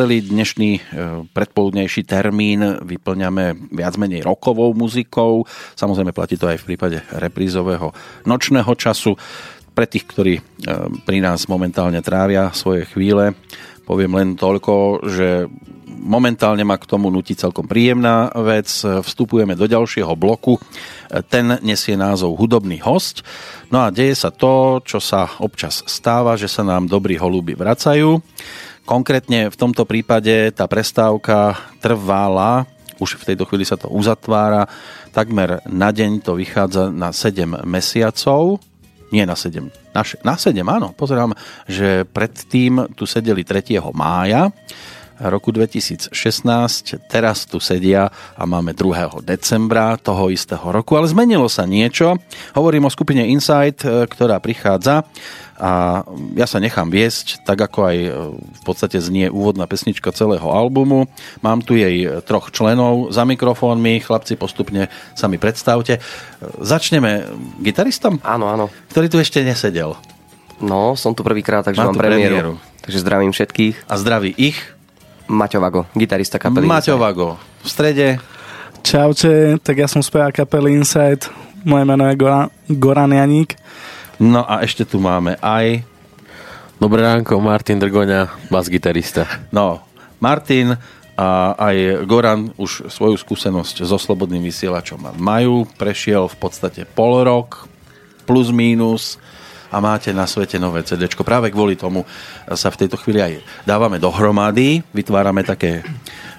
Celý dnešný e, predpoludnejší termín vyplňame viac menej rokovou muzikou. Samozrejme platí to aj v prípade reprízového nočného času. Pre tých, ktorí e, pri nás momentálne trávia svoje chvíle, poviem len toľko, že momentálne ma k tomu nutí celkom príjemná vec. Vstupujeme do ďalšieho bloku. Ten nesie názov Hudobný host. No a deje sa to, čo sa občas stáva, že sa nám dobrí holúby vracajú. Konkrétne v tomto prípade tá prestávka trvala, už v tejto chvíli sa to uzatvára, takmer na deň to vychádza na 7 mesiacov, nie na 7, na, na 7 áno, pozerám, že predtým tu sedeli 3. mája, roku 2016. Teraz tu sedia a máme 2. decembra toho istého roku, ale zmenilo sa niečo. Hovorím o skupine Insight, e, ktorá prichádza a ja sa nechám viesť, tak ako aj e, v podstate znie úvodná pesnička celého albumu. Mám tu jej troch členov za mikrofónmi, chlapci postupne sa mi predstavte. E, začneme gitaristom? Áno, áno. Ktorý tu ešte nesedel. No, som tu prvýkrát, takže mám, mám premiéru. premiéru. Takže zdravím všetkých. A zdraví ich Maťo Vago, gitarista kapely Maťo Vago, v strede. Čaute, tak ja som spevák kapely Inside, moje meno je Goran, Goran Janík. No a ešte tu máme aj... Dobré ránko, Martin Drgoňa, bas-gitarista. No, Martin a aj Goran už svoju skúsenosť so Slobodným vysielačom majú. Prešiel v podstate pol rok, plus mínus a máte na svete nové CD. Práve kvôli tomu sa v tejto chvíli aj dávame dohromady, vytvárame také,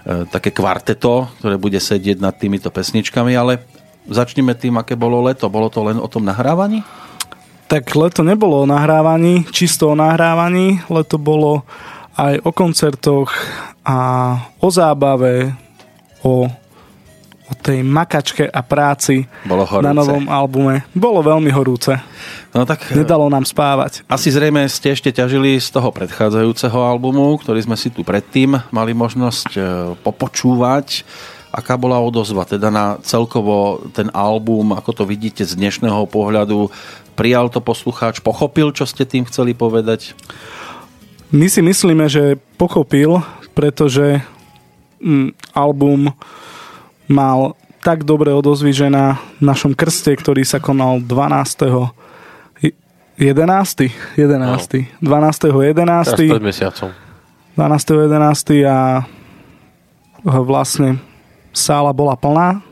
e, také kvarteto, ktoré bude sedieť nad týmito pesničkami, ale začneme tým, aké bolo leto. Bolo to len o tom nahrávaní? Tak leto nebolo o nahrávaní, čisto o nahrávaní. Leto bolo aj o koncertoch a o zábave, o o tej makačke a práci Bolo horúce. na novom albume. Bolo veľmi horúce. No tak, Nedalo nám spávať. Asi zrejme ste ešte ťažili z toho predchádzajúceho albumu, ktorý sme si tu predtým mali možnosť e, popočúvať. Aká bola odozva teda na celkovo ten album, ako to vidíte z dnešného pohľadu? Prijal to poslucháč, pochopil, čo ste tým chceli povedať? My si myslíme, že pochopil, pretože mm, album mal tak dobre odozvy, že na našom krste, ktorý sa konal 12. 11. 11. 12. 11. Teraz pred mesiacom. 12. 11. a vlastne sála bola plná.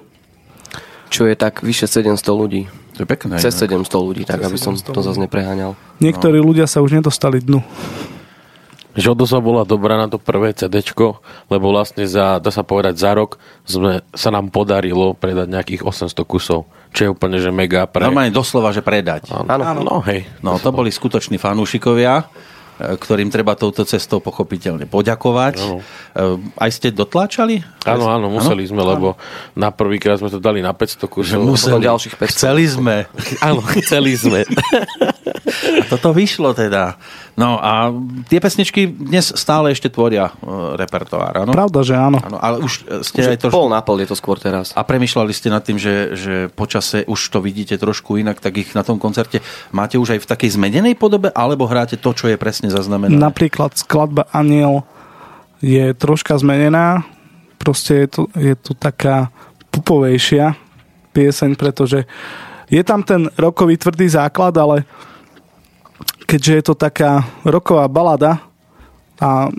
Čo je tak vyše 700 ľudí. To je pekné. Cez 700 ľudí, tak aby som to zase nepreháňal. Niektorí no. ľudia sa už nedostali dnu že odozva bola dobrá na to prvé CD, lebo vlastne za, dá sa povedať, za rok sme, sa nám podarilo predať nejakých 800 kusov, čo je úplne, že mega pre... Normálne doslova, že predať. Áno, áno. No, hej. No, to boli skutoční fanúšikovia ktorým treba touto cestou pochopiteľne poďakovať. Ano. E, aj ste dotláčali? Áno, áno, museli ano? sme, lebo na prvýkrát sme to dali na 500 kusov. Museli. ďalších 500. Chceli sme. Áno, chceli sme. A toto vyšlo teda. No a tie pesničky dnes stále ešte tvoria uh, repertoár, áno? Pravda, že áno. áno ale už ste už aj trošku... Pol na pol je to skôr teraz. A premyšľali ste nad tým, že, že počase už to vidíte trošku inak, tak ich na tom koncerte máte už aj v takej zmenenej podobe, alebo hráte to, čo je presne zaznamenané? Napríklad skladba Aniel je troška zmenená. Proste je to, je to taká pupovejšia pieseň, pretože je tam ten rokový tvrdý základ, ale keďže je to taká roková balada a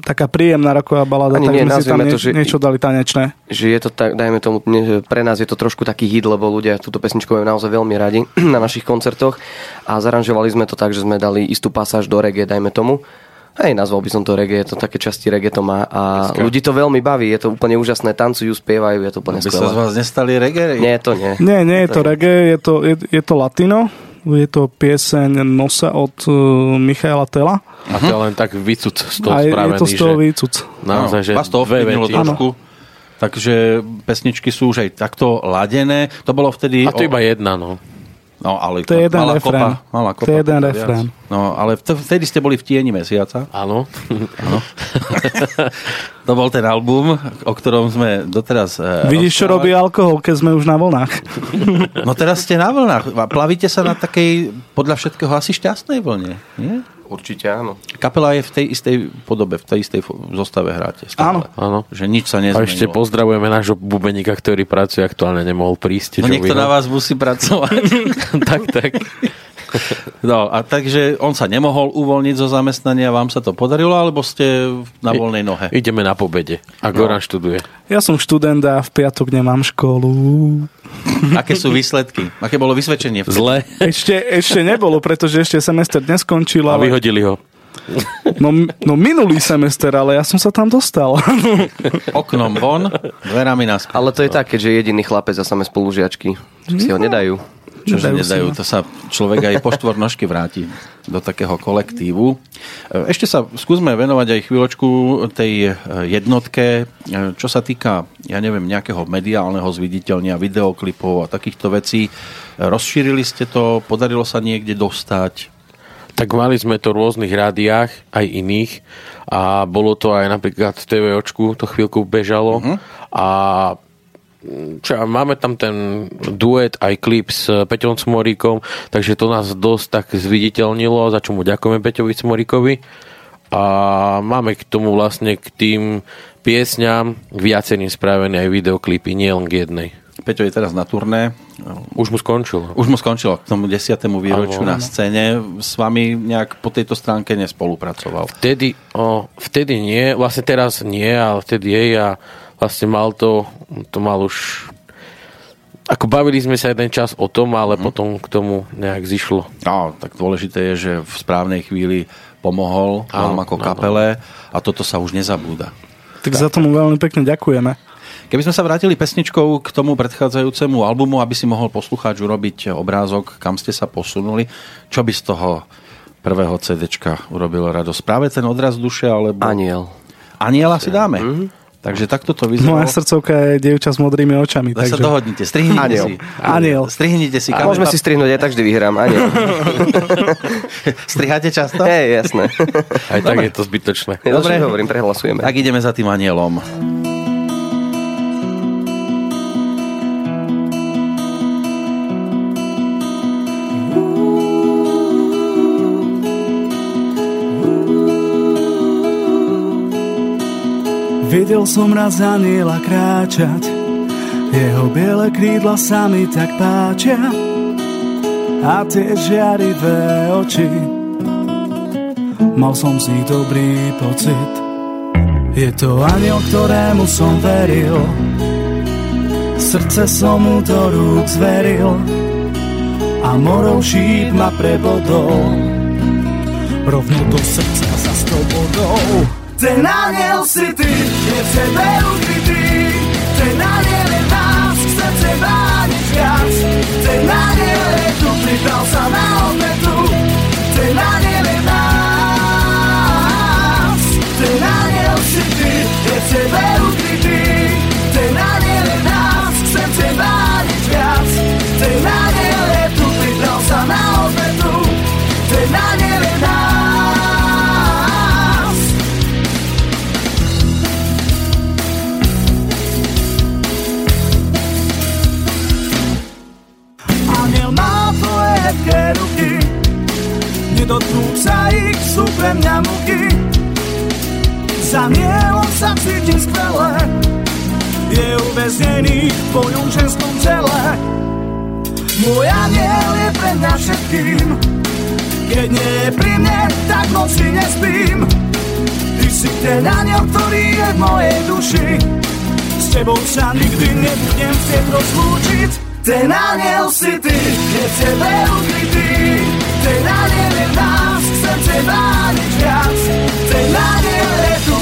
taká príjemná roková balada, Ani tak nie, sme si tam nie, to, že, niečo dali tanečné. Že je to tak, dajme tomu, pre nás je to trošku taký hit, lebo ľudia túto pesničku majú naozaj veľmi radi na našich koncertoch a zaranžovali sme to tak, že sme dali istú pasáž do reggae, dajme tomu. Hej, nazval by som to reggae, to také časti reggae to má a Dneska. ľudí to veľmi baví, je to úplne úžasné, tancujú, spievajú, je to úplne skvelé. By sa z vás nestali reggae? Nie, to nie. Nie, nie je to reggae, je to, je, je to latino, je to pieseň Nosa od uh, Michaela Tela. A to je len tak výcuc z toho Aj spravený. je to z toho výcuc. Naozaj, že vás to ovplyvnilo trošku. Takže pesničky sú už aj takto ladené. To bolo vtedy... A to o... iba jedna, no. No, ale to je jeden malá refrén. Kopa, malá kopa, to je jeden refrén. No, ale vtedy ste boli v tieni mesiaca. Áno. Áno. to bol ten album, o ktorom sme doteraz uh, Vidíš, čo robí alkohol, keď sme už na vlnách. no teraz ste na vlnách. Plavíte sa na takej, podľa všetkého, asi šťastnej vlne, nie? Určite áno. Kapela je v tej istej podobe, v tej istej zostave hráte. stále. Áno. Áno. Že nič sa A nezmenilo. ešte pozdravujeme nášho bubeníka, ktorý pracuje aktuálne, nemohol prísť. No niekto na vás musí pracovať. tak, tak. No a takže on sa nemohol uvoľniť zo zamestnania, vám sa to podarilo, alebo ste na voľnej nohe? Ideme na pobede. A Goran študuje. Ja som študent a v piatok nemám školu. Aké sú výsledky? Aké bolo vysvedčenie? vtedy? Zle. Ešte, ešte nebolo, pretože ešte semester neskončil, A ale... vyhodili ho. No, no minulý semester, ale ja som sa tam dostal. Oknom von, dverami naspäť. Ale to je tak, keďže je jediný chlapec a samé spolužiačky. Si ho nedajú. Čože Nedajú nedajú, sa. to sa človek aj po štvornožky vráti do takého kolektívu. E, Ešte sa skúsme venovať aj chvíľočku tej e, jednotke, e, čo sa týka, ja neviem, nejakého mediálneho zviditeľnia, videoklipov a takýchto vecí. Rozšírili ste to, podarilo sa niekde dostať? Tak mali sme to v rôznych rádiách, aj iných. A bolo to aj napríklad v TVOčku, to chvíľku bežalo. A čo, ja, máme tam ten duet aj klip s Peťom Smoríkom, takže to nás dosť tak zviditeľnilo, za čo mu ďakujeme Peťovi Smoríkovi. A máme k tomu vlastne k tým piesňam k viacerým spravené aj videoklipy, nie len k jednej. Peťo je teraz na turné. Už mu skončilo. Už mu skončilo k tomu desiatému výročiu na scéne. S vami nejak po tejto stránke nespolupracoval. Vtedy, o, vtedy nie, vlastne teraz nie, ale vtedy jej a vlastne mal to, to mal už ako bavili sme sa jeden čas o tom, ale potom k tomu nejak zišlo. No, tak dôležité je, že v správnej chvíli pomohol vám Áno, ako áno. kapele a toto sa už nezabúda. tak za tomu veľmi pekne ďakujeme. Keby sme sa vrátili pesničkou k tomu predchádzajúcemu albumu, aby si mohol poslucháč urobiť obrázok, kam ste sa posunuli, čo by z toho prvého CDčka urobilo radosť? Práve ten odraz duše, alebo... Aniel. Aniela si dáme. Takže takto to vyzeralo. Moja srdcovka je dievča s modrými očami. Tak sa Takže... dohodnite, strihnite Aniel. si. Aniel. Strihnite si. A kameň môžeme pap- si strihnúť, ja tak vždy vyhrám. Aniel. Striháte často? Hej, jasné. Aj tak je to zbytočné. Dobre. Dobre. hovorím, prehlasujeme. Tak ideme za tým anielom. Videl som raz aniela kráčať, jeho biele krídla sa mi tak páčia a tie žiarivé oči. Mal som z nich dobrý pocit. Je to aniel, ktorému som veril, srdce som mu do rúk zveril a morov šíp ma prebodol rovno do srdca za sto bodov. Ten aniel si ty, je v tebe ukrytý, ten aniel je nás, chce teba nič viac. Ten aniel je tu, pridal sa na obetu, ten aniel je nás. Ten aniel si ty, je v tebe nedotknúť sa ich sú pre mňa muky. Za anielom sa cítim skvele, je uväznený v tvojom ženskom tele. Môj aniel je pre mňa všetkým, keď nie je pri mne, tak noci nespím. Ty si ten aniel, ktorý je v mojej duši, s tebou sa nikdy nebudem chcieť rozlúčiť. Ten aniel si ty, je tebe ukrytý. Aniel je v nás, chcem teba nič viac. Ten aniel je tu,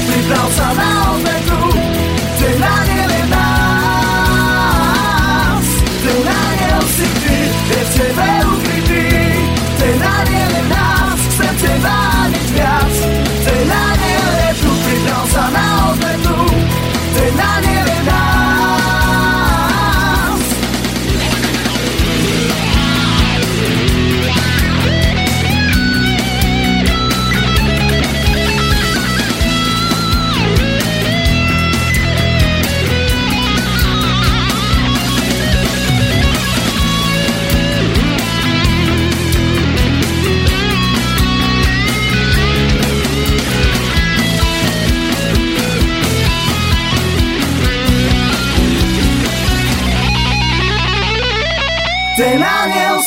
na obetu.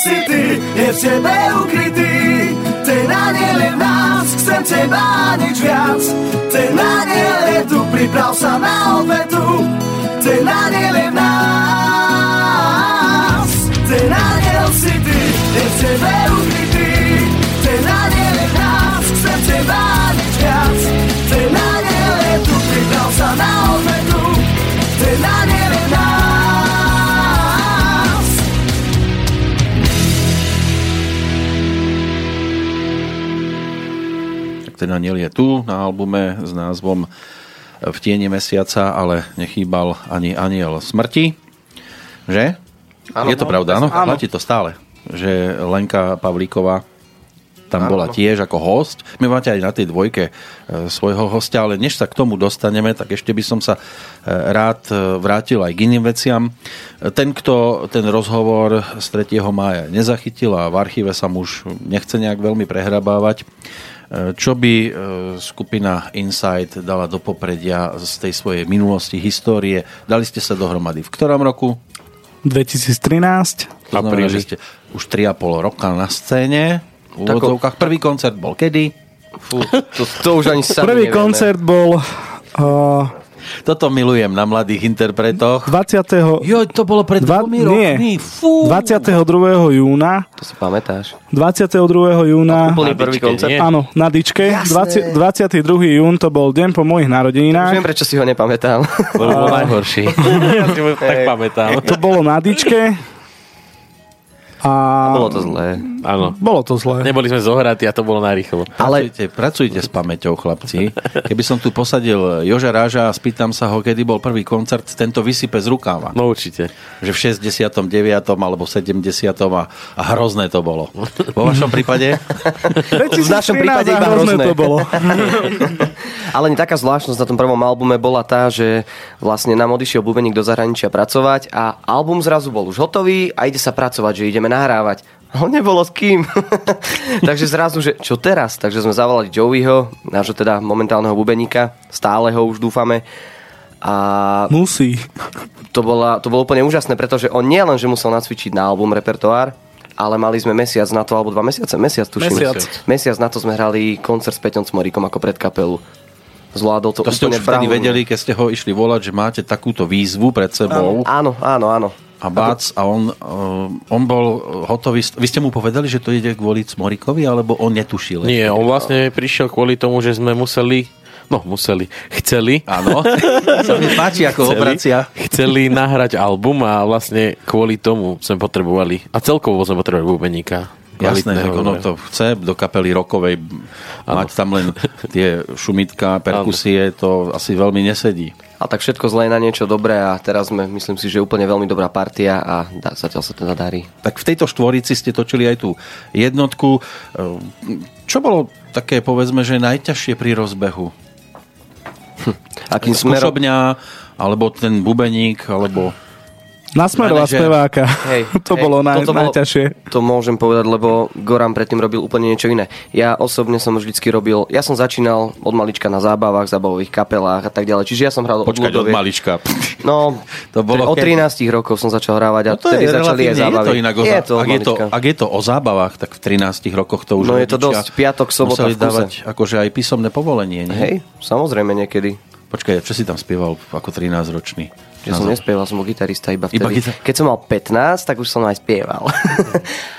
Si ty, je v tebe ukrytý. Ten aniel je v nás, chcem teba nič viac. Ten aniel je tu, priprav sa na obetu. Ten aniel je v nás. Ten aniel si ty, je v tebe ukrytý. Ten aniel je v nás, chcem teba nič viac. Ten aniel je tu, priprav sa na obetu. Tak ten aniel je tu na albume s názvom V tieni mesiaca, ale nechýbal ani aniel smrti. Že? Áno, je to no, pravda, áno? áno. Platí to stále. Že Lenka Pavlíková tam Áno, bola tiež ako host. My máte aj na tej dvojke e, svojho hostia, ale než sa k tomu dostaneme, tak ešte by som sa e, rád e, vrátil aj k iným veciam. Ten, kto ten rozhovor z 3. mája nezachytil a v archíve sa mu už nechce nejak veľmi prehrabávať, čo by e, skupina Insight dala do popredia z tej svojej minulosti, histórie? Dali ste sa dohromady v ktorom roku? 2013. To znamená, Apríli. že ste už 3,5 roka na scéne. V úvodzovkách. Prvý koncert bol kedy? Fú, to, to už ani sami Prvý nevieme. koncert bol uh, Toto milujem na mladých interpretoch. 20. Jo, to bolo pred Dva, dvomi rokmi. nie, Fú. 22. júna. To si pamätáš. 22. júna. Úplný prvý koncert. nie? Áno, na Dičke. 20, 22. jún to bol deň po mojich Už viem, narodeninách. prečo si ho nepamätám. Bol, bol najhorší. ja si ho tak pamätám. To bolo na Dičke. A Bolo to zlé. Áno. bolo to zlé. Neboli sme zohratí a to bolo narýchlo. Ale Pracujte, pracujte s pamäťou, chlapci. Keby som tu posadil Joža Ráža a spýtam sa ho, kedy bol prvý koncert, tento vysype z rukáva. No určite. Že v 69. alebo 70. a, a hrozné to bolo. Vo vašom prípade? v našom prípade iba hrozné hrozné. to bolo. Ale taká zvláštnosť na tom prvom albume bola tá, že vlastne nám odišiel bubeník do zahraničia pracovať a album zrazu bol už hotový a ide sa pracovať, že ideme nahrávať. Ale nebolo s kým. Takže zrazu, že čo teraz? Takže sme zavolali Joeyho, nášho teda momentálneho bubeníka, stáleho už dúfame. A Musí. to, bola, to bolo úplne úžasné, pretože on nie len, že musel nacvičiť na album repertoár, ale mali sme mesiac na to, alebo dva mesiace, mesiac tuším. Mesiac. Mesiac na to sme hrali koncert s Peťom Cmoríkom ako predkapelu. Zvládol to, To ste úplne už vtedy vedeli, keď ste ho išli volať, že máte takúto výzvu pred sebou. Áno, áno, áno. A bác, a on, uh, on bol hotový. Vy ste mu povedali, že to ide kvôli Cmorikovi, alebo on netušil? Nie, on vlastne prišiel kvôli tomu, že sme museli No, museli. Chceli. Áno. Sa mi páči, ako obracia. chceli nahrať album a vlastne kvôli tomu sme potrebovali. A celkovo sme potrebovali bubeníka. Jasné, Kvalitného, ono to chce do kapely rokovej mať tam len tie šumitka, perkusie, to asi veľmi nesedí. A tak všetko zlé na niečo dobré a teraz sme, myslím si, že úplne veľmi dobrá partia a dá, zatiaľ sa teda darí. Tak v tejto štvorici ste točili aj tú jednotku. Ehm, Čo bolo také, povedzme, že najťažšie pri rozbehu? Akým smerom... Skúšobňa, alebo ten bubeník, alebo... Nasmerovať Manažer. speváka. Hej, to hej, bolo naj, bolo- najťažšie. To môžem povedať, lebo Goran predtým robil úplne niečo iné. Ja osobne som vždycky robil, ja som začínal od malička na zábavách, zábavových kapelách a tak ďalej. Čiže ja som hral Počkať, od ľudoviek. malička. No, To bolo od keď? 13 rokov som začal hrávať a No to vtedy je začali aj relatívne, je zábavy. to inak o, je to od ak, je to, ak je to o zábavách, tak v 13 rokoch to už No je to dosť, piatok, sobota v kuse. dávať akože aj písomné povolenie, nie? Hej, samozrejme niekedy. Počkaj, čo si tam spieval ako 13-ročný? Ja som nespieval, som bol gitarista iba Iba vtedy. gitar- Keď som mal 15, tak už som aj spieval.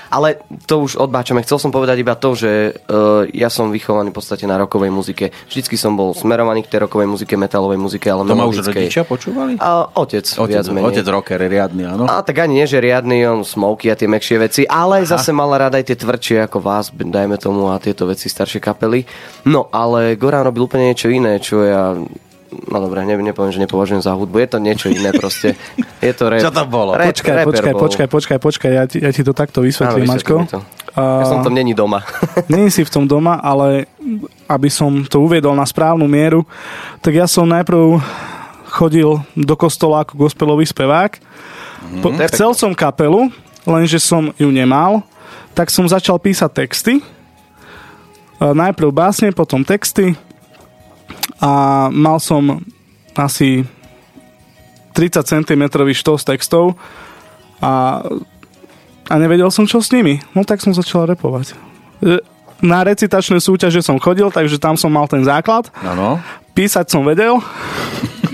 Ale to už odbáčame. Chcel som povedať iba to, že uh, ja som vychovaný v podstate na rokovej muzike. Vždycky som bol smerovaný k tej rokovej muzike, metalovej muzike, ale To ma už melodickej. rodičia počúvali? A otec, Otec, viac menej. otec rocker, riadny, áno. A tak ani nie, že riadny, on smoky a tie mekšie veci, ale Aha. zase mal rád aj tie tvrdšie ako vás, dajme tomu, a tieto veci staršie kapely. No, ale Goran robil úplne niečo iné, čo ja... No dobre, ne, nepoviem, že nepovažujem za hudbu, je to niečo iné proste. Je to rap. Čo to bolo? Rap, Počkaj, počkaj, bol. počkaj, počkaj, počkaj, ja ti, ja ti to takto Áno, vysvetlím, vysvetli Maťko. to. Ja som tam není doma. Není si v tom doma, ale aby som to uviedol na správnu mieru, tak ja som najprv chodil do kostola ako gospelový spevák. Po, je chcel som kapelu, lenže som ju nemal, tak som začal písať texty. Najprv básne, potom texty a mal som asi 30 cm štos textov a a nevedel som, čo s nimi. No tak som začal repovať. E, Na recitačné súťaže som chodil, takže tam som mal ten základ. Áno. Písať som vedel.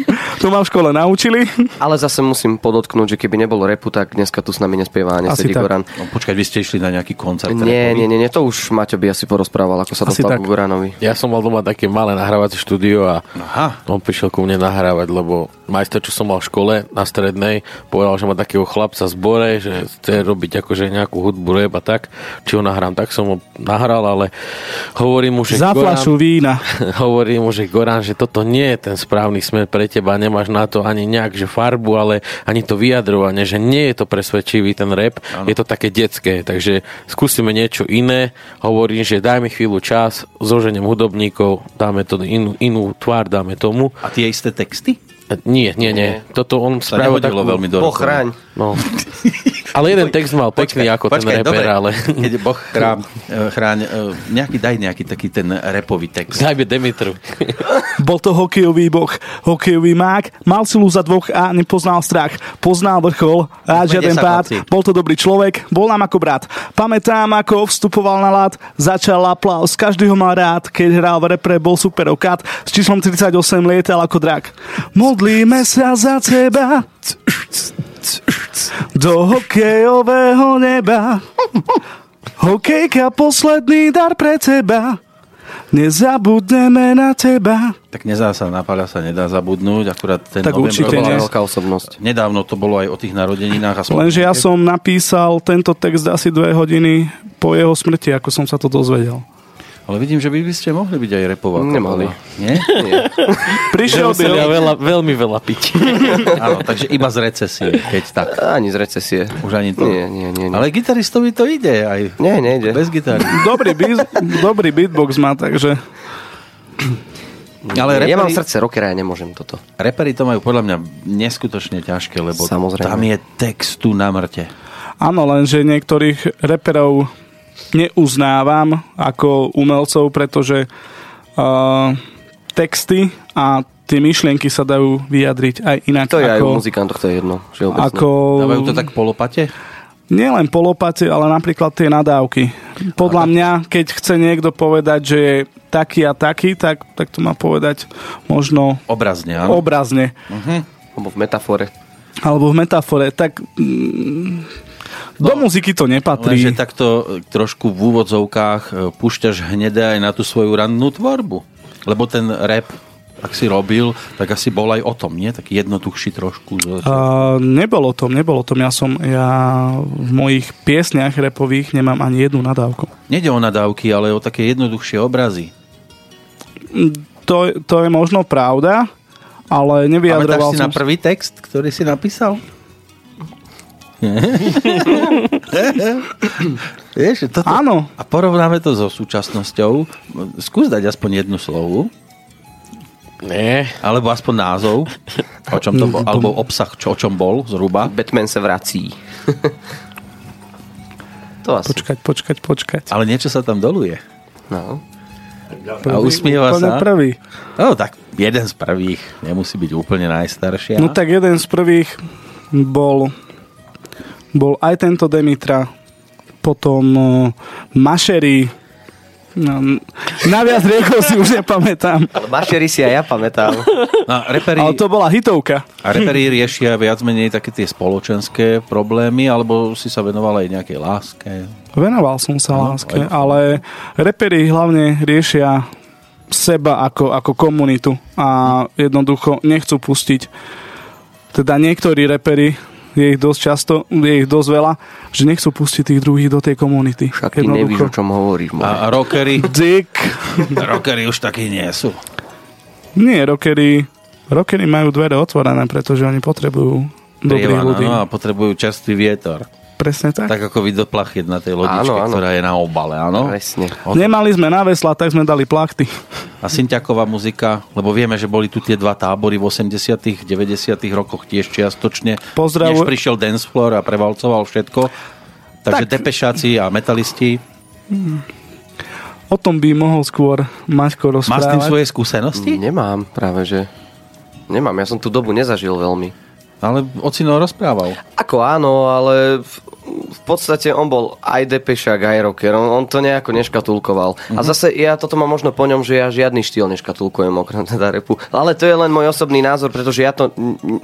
to ma v škole naučili. Ale zase musím podotknúť, že keby nebolo repu, tak dneska tu s nami nespieva ani Asi Sedí tak. Goran. No, počkať, vy ste išli na nejaký koncert? Nie, nie, nie, nie, to už Maťo by asi porozprával, ako sa Asi dostal tak. ku Goranovi. Ja som mal doma také malé nahrávacie štúdio a Aha. on prišiel ku mne nahrávať, lebo majster, čo som mal v škole na strednej, povedal, že má takého chlapca v zbore, že chce robiť akože nejakú hudbu, rap a tak. Či ho nahrám, tak som ho nahral, ale hovorím mu, že Za fľašu vína. hovorím mu, že Goran, že toto nie je ten správny smer pre teba, nemáš na to ani nejak, že farbu, ale ani to vyjadrovanie, že nie je to presvedčivý ten rap, ano. je to také detské, takže skúsime niečo iné, hovorím, že daj mi chvíľu čas, zoženiem hudobníkov, dáme to inú, inú tvár, dáme tomu. A tie isté texty? Nie, nie, nie. Toto on Sa takú... veľmi do chráň. No. Ale jeden text mal pekný ako ten reper, dobre. ale... Keď Boh chrám, eh, chráň, eh, nejaký, daj nejaký taký ten repový text. Dajme Demitru. Bol to hokejový boh, hokejový mák, mal silu za dvoch a nepoznal strach. Poznal vrchol a Poďme žiaden 10 pád. chlapci. Bol to dobrý človek, bol nám ako brat. Pamätám, ako vstupoval na lát, začal aplaus, každý ho mal rád. Keď hral v repre, bol super okat. S číslom 38 lietal ako drak. Modlíme sa za teba do hokejového neba. Hokejka, posledný dar pre teba. Nezabudneme na teba. Tak nezá sa, na Páľa sa nedá zabudnúť, akurát ten Tak určite bola veľká osobnosť. Nedávno to bolo aj o tých narodeninách. A Lenže ja som napísal tento text asi dve hodiny po jeho smrti, ako som sa to dozvedel. Ale vidím, že vy by ste mohli byť aj repová. Kapela. Nie? Nie. Prišiel by... Museli veľa, veľmi veľa piť. Áno, takže iba z recesie, keď tak. Ani z recesie. Už ani to. Nie, nie, nie. nie. Ale gitaristovi to ide aj Nie, nejde. bez gitary. Dobrý, beat, dobrý beatbox má, takže... Ale ja mám reperi, srdce rockera, ja nemôžem toto. reperi to majú podľa mňa neskutočne ťažké, lebo Samozrejme. tam je textu na mŕte. Áno, lenže niektorých reperov neuznávam ako umelcov, pretože uh, texty a tie myšlienky sa dajú vyjadriť aj inak. To je aj u ako, muzikantoch, to je jedno. Ako Dávajú to tak polopate? nielen polopate, ale napríklad tie nadávky. Podľa mňa, keď chce niekto povedať, že je taký a taký, tak, tak to má povedať možno Obrazne, áno? obrazne. Alebo v metafore. Alebo v metafore. Tak mm, do muziky to nepatrí. Lenže takto e, trošku v úvodzovkách e, púšťaš hnedé aj na tú svoju rannú tvorbu. Lebo ten rap, ak si robil, tak asi bol aj o tom, nie? Taký jednoduchší trošku. Uh, nebolo tom, nebolo tom. Ja som, ja v mojich piesniach repových nemám ani jednu nadávku. Nede o nadávky, ale o také jednoduchšie obrazy. To, to je možno pravda, ale Pamätáš nevyjadroval si som... na prvý text, ktorý si napísal? Vieš, toto... Áno. A porovnáme to so súčasnosťou. Skús dať aspoň jednu slovu, Nie. alebo aspoň názov, o čom to bol, alebo obsah, čo, o čom bol zhruba. Batman sa vrací. to asi. Počkať, počkať, počkať. Ale niečo sa tam doluje. No. A usmieva sa. prvý. No tak jeden z prvých, nemusí byť úplne najstaršia. No tak jeden z prvých bol, bol aj tento Demitra, potom uh, Mašery, no, na viac riekov si už nepamätám. Ale Mašery si aj ja pamätám. No, reperi, Ale to bola hitovka. A reperi riešia viac menej také tie spoločenské problémy, alebo si sa venoval aj nejakej láske? Venoval som sa No, láske, aj- ale reperi hlavne riešia seba ako, ako komunitu a jednoducho nechcú pustiť teda niektorí reperi je ich dosť často, je ich dosť veľa, že nechcú pustiť tých druhých do tej komunity. Však ty nevíš, o čom hovoríš. Môj. A, rockery, Dick. rockery už takí nie sú. Nie, rockery, rockery majú dvere otvorené, pretože oni potrebujú dobrých ľudí. no, a potrebujú čerstvý vietor. Presne tak. Tak ako vidoplachet na tej lodičke, Áno, áno. ktorá je na obale, áno? Presne. O- Nemali sme na vesla, tak sme dali plachty. A Synťaková muzika, lebo vieme, že boli tu tie dva tábory v 80 90 rokoch tiež čiastočne. Pozdravu- Než prišiel dance floor a prevalcoval všetko. Takže Tak- depešáci a metalisti. O tom by mohol skôr Maťko Máš s tým rozprávať. svoje skúsenosti? Nemám, práve že. Nemám, ja som tú dobu nezažil veľmi. Ale ocino rozprával. Ako áno, ale v, v podstate on bol aj depešák, aj rocker. On, on to nejako neškatulkoval. A Mhm. zase ja toto mám možno po ňom, že ja žiadny štýl neškatulkujem okrem teda repu. Ale to je len môj osobný názor, pretože ja to...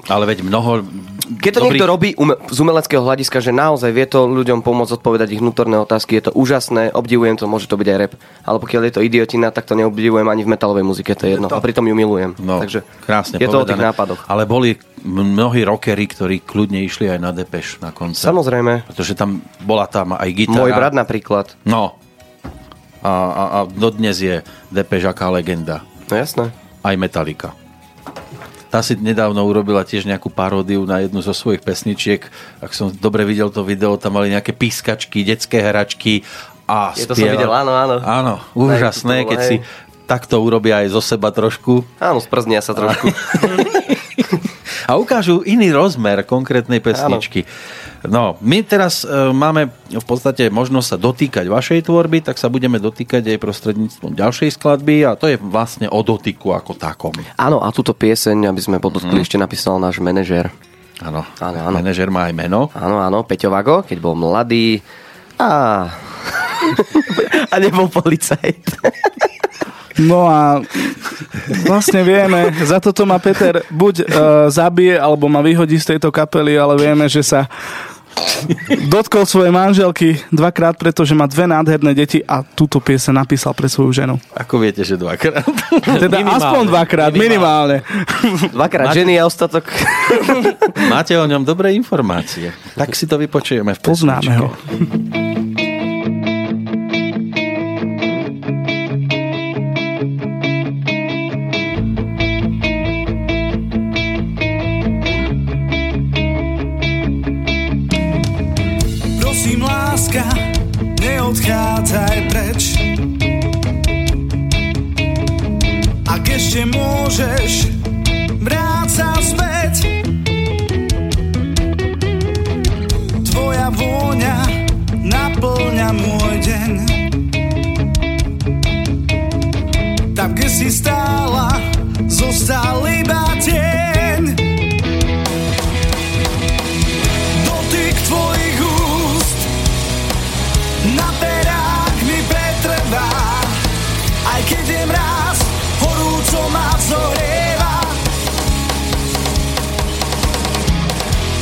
Ale veď mnoho Keď to dobrých- niekto robí ume, z umeleckého hľadiska, že naozaj vie to ľuďom pomôcť odpovedať ich vnútorné otázky, je to úžasné, obdivujem to, môže to byť aj rap. Ale pokiaľ je to idiotina, tak to neobdivujem ani v metalovej muzike, to je jedno. A pritom ju milujem. No, Takže krásne je to o tých povedané. nápadoch. Ale boli mnohí rockery, ktorí kľudne išli aj na Depeš na koncert. Samozrejme. Pretože tam bola tam aj gitara. Môj brat napríklad. No. A, a, a dodnes je Depeš aká legenda. No jasné. Aj Metallica. Tá si nedávno urobila tiež nejakú paródiu na jednu zo svojich pesničiek. Ak som dobre videl to video, tam mali nejaké pískačky, detské hračky a Je to som videl, áno, áno. Áno, úžasné, keď hej. si takto urobia aj zo seba trošku. Áno, sprznia sa trošku. A ukážu iný rozmer konkrétnej pesničky. No, my teraz e, máme v podstate možnosť sa dotýkať vašej tvorby, tak sa budeme dotýkať aj prostredníctvom ďalšej skladby a to je vlastne o dotyku ako takom. Áno, a túto pieseň, aby sme podotkli, ešte napísal náš manažér. Áno, Áno, áno. manažer má aj meno. Áno, áno, Peťo Vago, keď bol mladý a... a nebol policajt. No a vlastne vieme, za toto ma Peter buď uh, zabije, alebo ma vyhodí z tejto kapely, ale vieme, že sa dotkol svojej manželky dvakrát, pretože má dve nádherné deti a túto piese napísal pre svoju ženu. Ako viete, že dvakrát? Teda Minimálne. aspoň dvakrát, minimálne. Dvakrát ženy a ostatok... Máte o ňom dobré informácie. Tak si to vypočujeme v Poznáme pesničke. ho.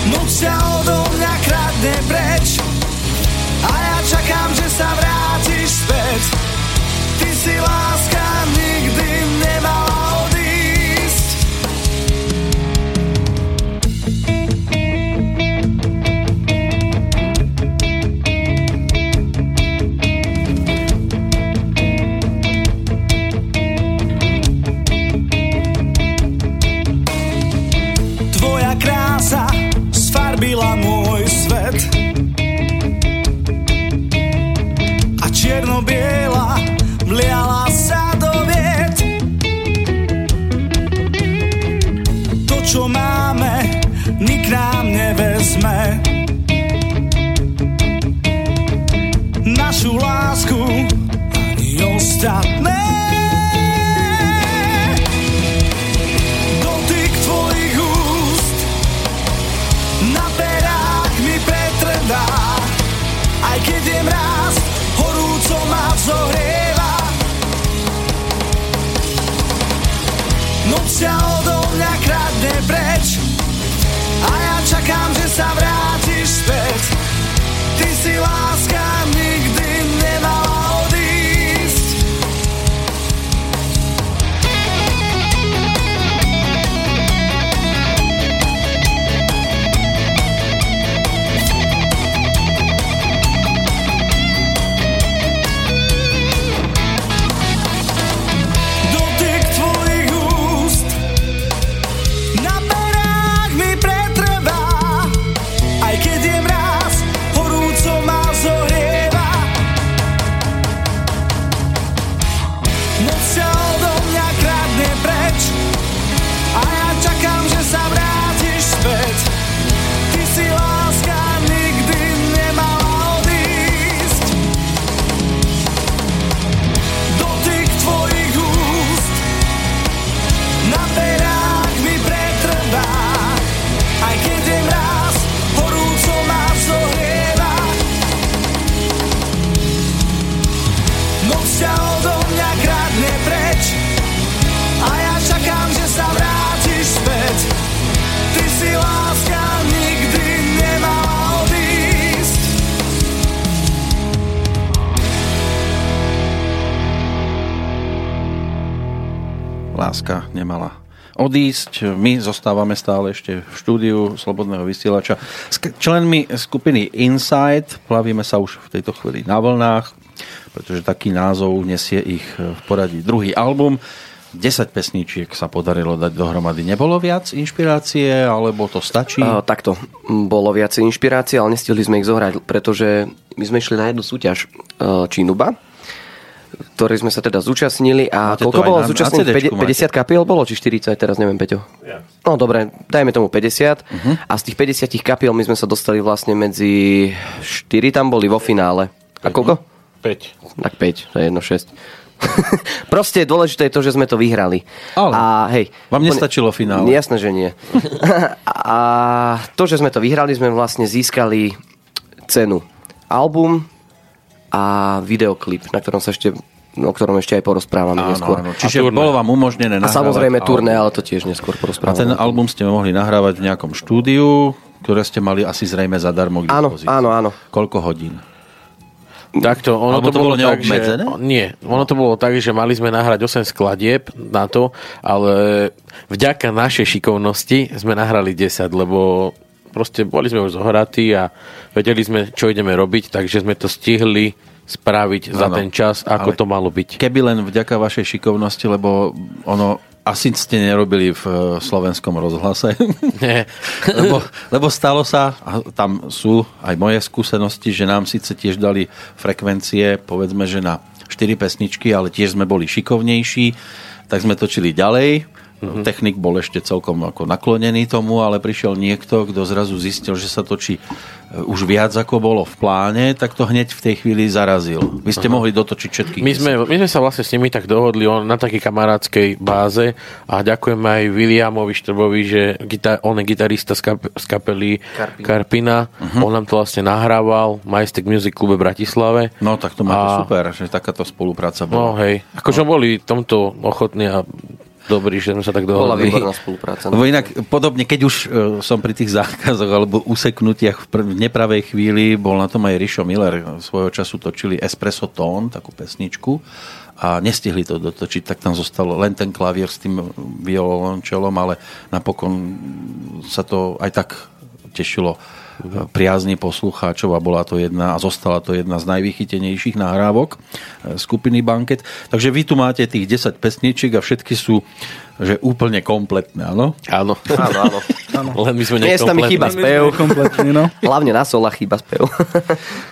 Noc ťa odo mňa kradne preč a ja čakám, že sa vrátiš späť. Ty si láska nikdy dneska nemala odísť. My zostávame stále ešte v štúdiu Slobodného vysielača s členmi skupiny Inside. Plavíme sa už v tejto chvíli na vlnách, pretože taký názov nesie ich v poradí druhý album. 10 pesničiek sa podarilo dať dohromady. Nebolo viac inšpirácie, alebo to stačí? Uh, takto, bolo viacej inšpirácie, ale nestihli sme ich zohrať, pretože my sme išli na jednu súťaž uh, Činuba, ktorej sme sa teda zúčastnili a Máte koľko bolo zúčastnených? CD-čku 50 kapiel bolo, či 40, teraz neviem, Peťo. No dobre, dajme tomu 50 Mhm. a z tých 50 kapiel my sme sa dostali vlastne medzi 4 tam boli vo finále. A koľko? 5. Tak 5, to je jedno 6. Proste dôležité je to, že sme to vyhrali. Ale a hej, vám nestačilo finále. Jasné, že nie. a to, že sme to vyhrali, sme vlastne získali cenu album a videoklip, na ktorom sa ešte o ktorom ešte aj porozprávame Áno, neskôr. áno. Čiže turné. bolo vám umožnené A nahrávať samozrejme turné, ale to tiež neskôr A porozprávame. ten album ste mohli nahrávať v nejakom štúdiu, ktoré ste mali asi zrejme zadarmo k Áno, dispozícii. áno, áno. Koľko hodín? Takto, ono Alebo to, to bolo bolo tak, že? Nie, ono to bolo tak, že mali sme nahrať 8 skladieb na to, ale vďaka našej šikovnosti sme nahrali 10, lebo proste boli sme už zohratí a vedeli sme, čo ideme robiť, takže sme to stihli spraviť za Áno. ten čas, ako to malo byť. Keby len vďaka vašej šikovnosti, lebo ono asi ste nerobili v eh, slovenskom rozhlase. Nie. lebo, lebo stalo sa, a tam sú aj moje skúsenosti, že nám síce tiež dali frekvencie, povedzme, že na 4 pesničky, ale tiež sme boli šikovnejší, tak sme točili ďalej. Mm-hmm. Technik bol ešte celkom ako naklonený tomu, ale prišiel niekto, kto zrazu zistil, že sa točí e, už viac ako bolo v pláne, tak to hneď v tej chvíli zarazil. Vy ste mohli dotočiť všetkých. My sme, my sme sa vlastne s nimi tak dohodli on, na takej kamarádskej báze a ďakujem aj Williamovi Štrbovi, že gita- on je gitarista z, kap- z kapely Karpina. Karpina. Uh-huh. On nám to vlastne nahrával v Majestic Music klube Bratislave. No tak to máte A- super, že takáto spolupráca No bola. hej, akože boli tomto ochotní a dobrí, že sme sa tak Bola dohodli. výborná spolupráca. Lebo inak podobne, keď už e, som pri tých zákazoch alebo useknutiach v, prv, v nepravej chvíli, bol na tom aj Rišo Miller. Svojho času točili Espresso Tone, takú pesničku a nestihli to dotočiť, tak tam zostal len ten klavier s tým violončelom, ale napokon sa to aj tak tešilo e, priazni poslucháčov a bola to jedna a zostala to jedna z najvychytenejších nahrávok e, skupiny Banket. Takže vy tu máte tých 10 pesničiek a všetky sú že úplne kompletné, áno? Áno. Áno, áno. Len my sme je tam chyba spev. No. Hlavne na solách chýba spev.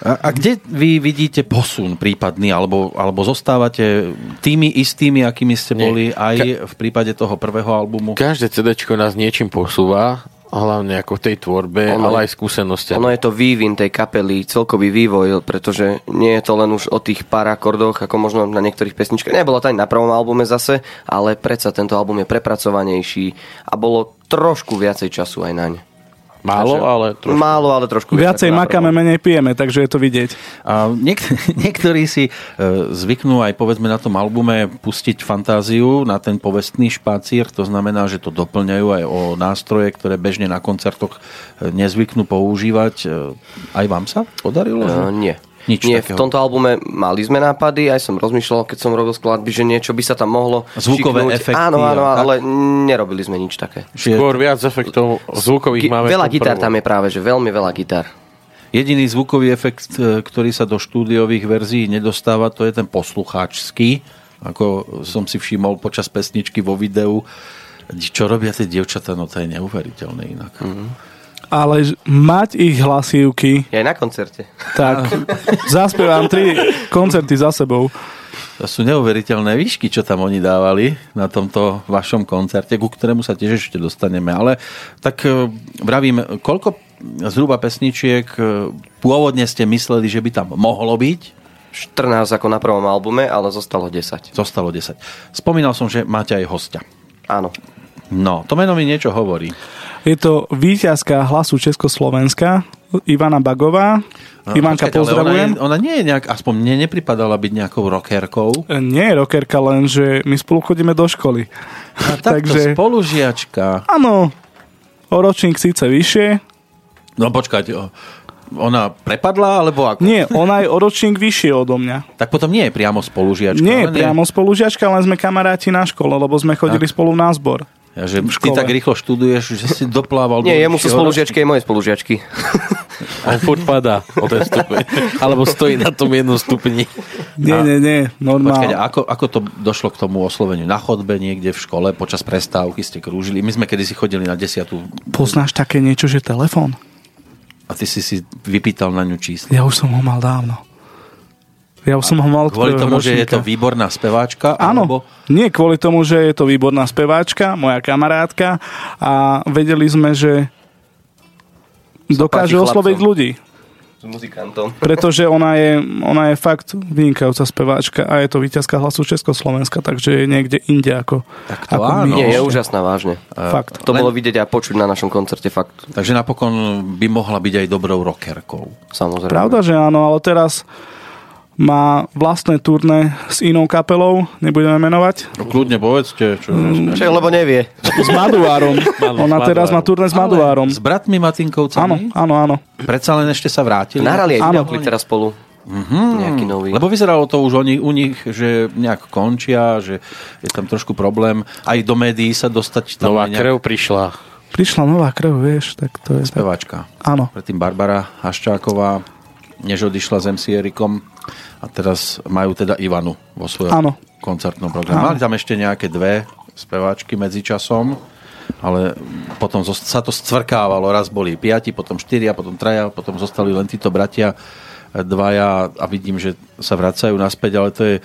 A, a kde vy vidíte posun prípadný, alebo, alebo zostávate tými istými, akými ste Nie. boli aj v prípade toho prvého albumu? Každé CD nás niečím posúva, hlavne ako v tej tvorbe, Ono- ale aj skúsenosti. Ono je to vývin tej kapely, celkový vývoj, pretože nie je to len už o tých pár akordoch, ako možno na niektorých pesničkách. Nebolo to ani na prvom albume zase, ale predsa tento album je prepracovanejší a bolo trošku viacej času aj naň. Málo, Takže- ale trošku. Málo, ale trošku viac Viacej makáme, menej pijeme, takže je to vidieť. A niek- niektorí si e, zvyknú aj povedzme na tom albume pustiť fantáziu na ten povestný špacír, to znamená, že to doplňajú aj o nástroje, ktoré bežne na koncertoch e, nezvyknú používať. E, Aj vám sa podarilo? Že? nie. Nič nie, takého. v tomto albume mali sme nápady, aj som rozmýšľal, keď som robil skladby, že niečo by sa tam mohlo Zvukové šiknúť. efekty Áno, áno, tak? ale nerobili sme nič také. Skôr viac efektov zvukových Gi- máme. veľa gitár prvom. tam je práve, že veľmi veľa gitár. Jediný zvukový efekt, e, ktorý sa do štúdiových verzií nedostáva, to je ten poslucháčský, ako som si všimol počas pesničky vo videu. Čo robia tie dievčatá, no to je neuveriteľné inak. Mm. Ale mať ich hlasívky, Je aj na koncerte. tak zaspievam tri koncerty za sebou. To sú neuveriteľné výšky, čo tam oni dávali na tomto vašom koncerte, ku ktorému sa tiež ešte dostaneme. Ale tak e, vravím, koľko zhruba pesničiek e, pôvodne ste mysleli, že by tam mohlo byť? 14 ako na prvom albume, ale zostalo 10. Zostalo 10. Spomínal som, že máte aj hostia. Áno. No, to meno mi niečo hovorí. Je to víťazka hlasu Československa, Ivana Bagová. Ivanka, No, Počkajte, ale pozdravujem. Ona, je, ona nie je nejak, aspoň mne nepripadala byť nejakou rockerkou. Nie je rockerka, len že my spolu chodíme do školy. A takto Takže- spolužiačka. Áno, o ročník síce vyššie, No počkať, ona prepadla, alebo ako? Nie, ona je o ročník vyššie odo mňa. Tak potom nie je priamo spolužiačka. Nie je priamo spolužiačka, len sme kamaráti na škole, lebo sme chodili spolu na zbor. Ja, že v ty tak rýchlo študuješ, že si doplával Nie, do jemu sú spolužiačky aj moje spolužiačky. On furt padá o ten stupeň. Alebo stojí na tom jednom stupni. Nie, nie, nie, Počkať, normálne. ako, ako to došlo k tomu osloveniu? Na chodbe niekde v škole, počas prestávky ste krúžili. My sme kedysi chodili na desiatu Poznáš také niečo, že telefón? a ty si si vypýtal na ňu číslo. Ja už som ho mal dávno. Ja už som ho mal Kvôli tomu, že je to ročníka. výborná speváčka? Áno, Alebo... nie kvôli tomu, že je to výborná speváčka, moja kamarátka a vedeli sme, že dokáže osloviť ľudí. S muzikantom. Pretože ona je, ona je fakt vynikajúca speváčka a je to víťazka hlasu Československa, takže je niekde inde ako, Tak to ako áno. my. Nie, je úžasná, vážne. Fakt. To Len- bolo vidieť a počuť na našom koncerte, fakt. Takže napokon by mohla byť aj dobrou rockerkou. Samozrejme. Pravda, že áno, ale teraz má vlastné turné s inou kapelou, nebudeme menovať, No, kľudne povedzte. Čo... Však, lebo nevie. s Maduárom. Ona teraz má turné s Maduárom. S bratmi Áno, Matinkovcami? áno, áno. Predsa len ešte sa vrátili? Nahrali aj Áno. videoklip teraz spolu. Nejaký nový. Lebo vyzeralo to už o nich, u nich, že nejak končia, že je tam trošku problém. Aj do médií sa dostať tam Nová nejak krv prišla. Prišla nová krv, vieš, tak to je... Speváčka. Áno. Predtým Barbara Haščáková, než odišla s MC Erikom a teraz majú teda Ivanu vo svojom Áno. koncertnom programe. Áno. Mali tam ešte nejaké dve speváčky medzi časom, ale potom sa to scvrkávalo. Raz boli piati, potom štyria, potom traja, potom zostali len títo bratia e, dvaja a vidím, že sa vracajú naspäť, ale to je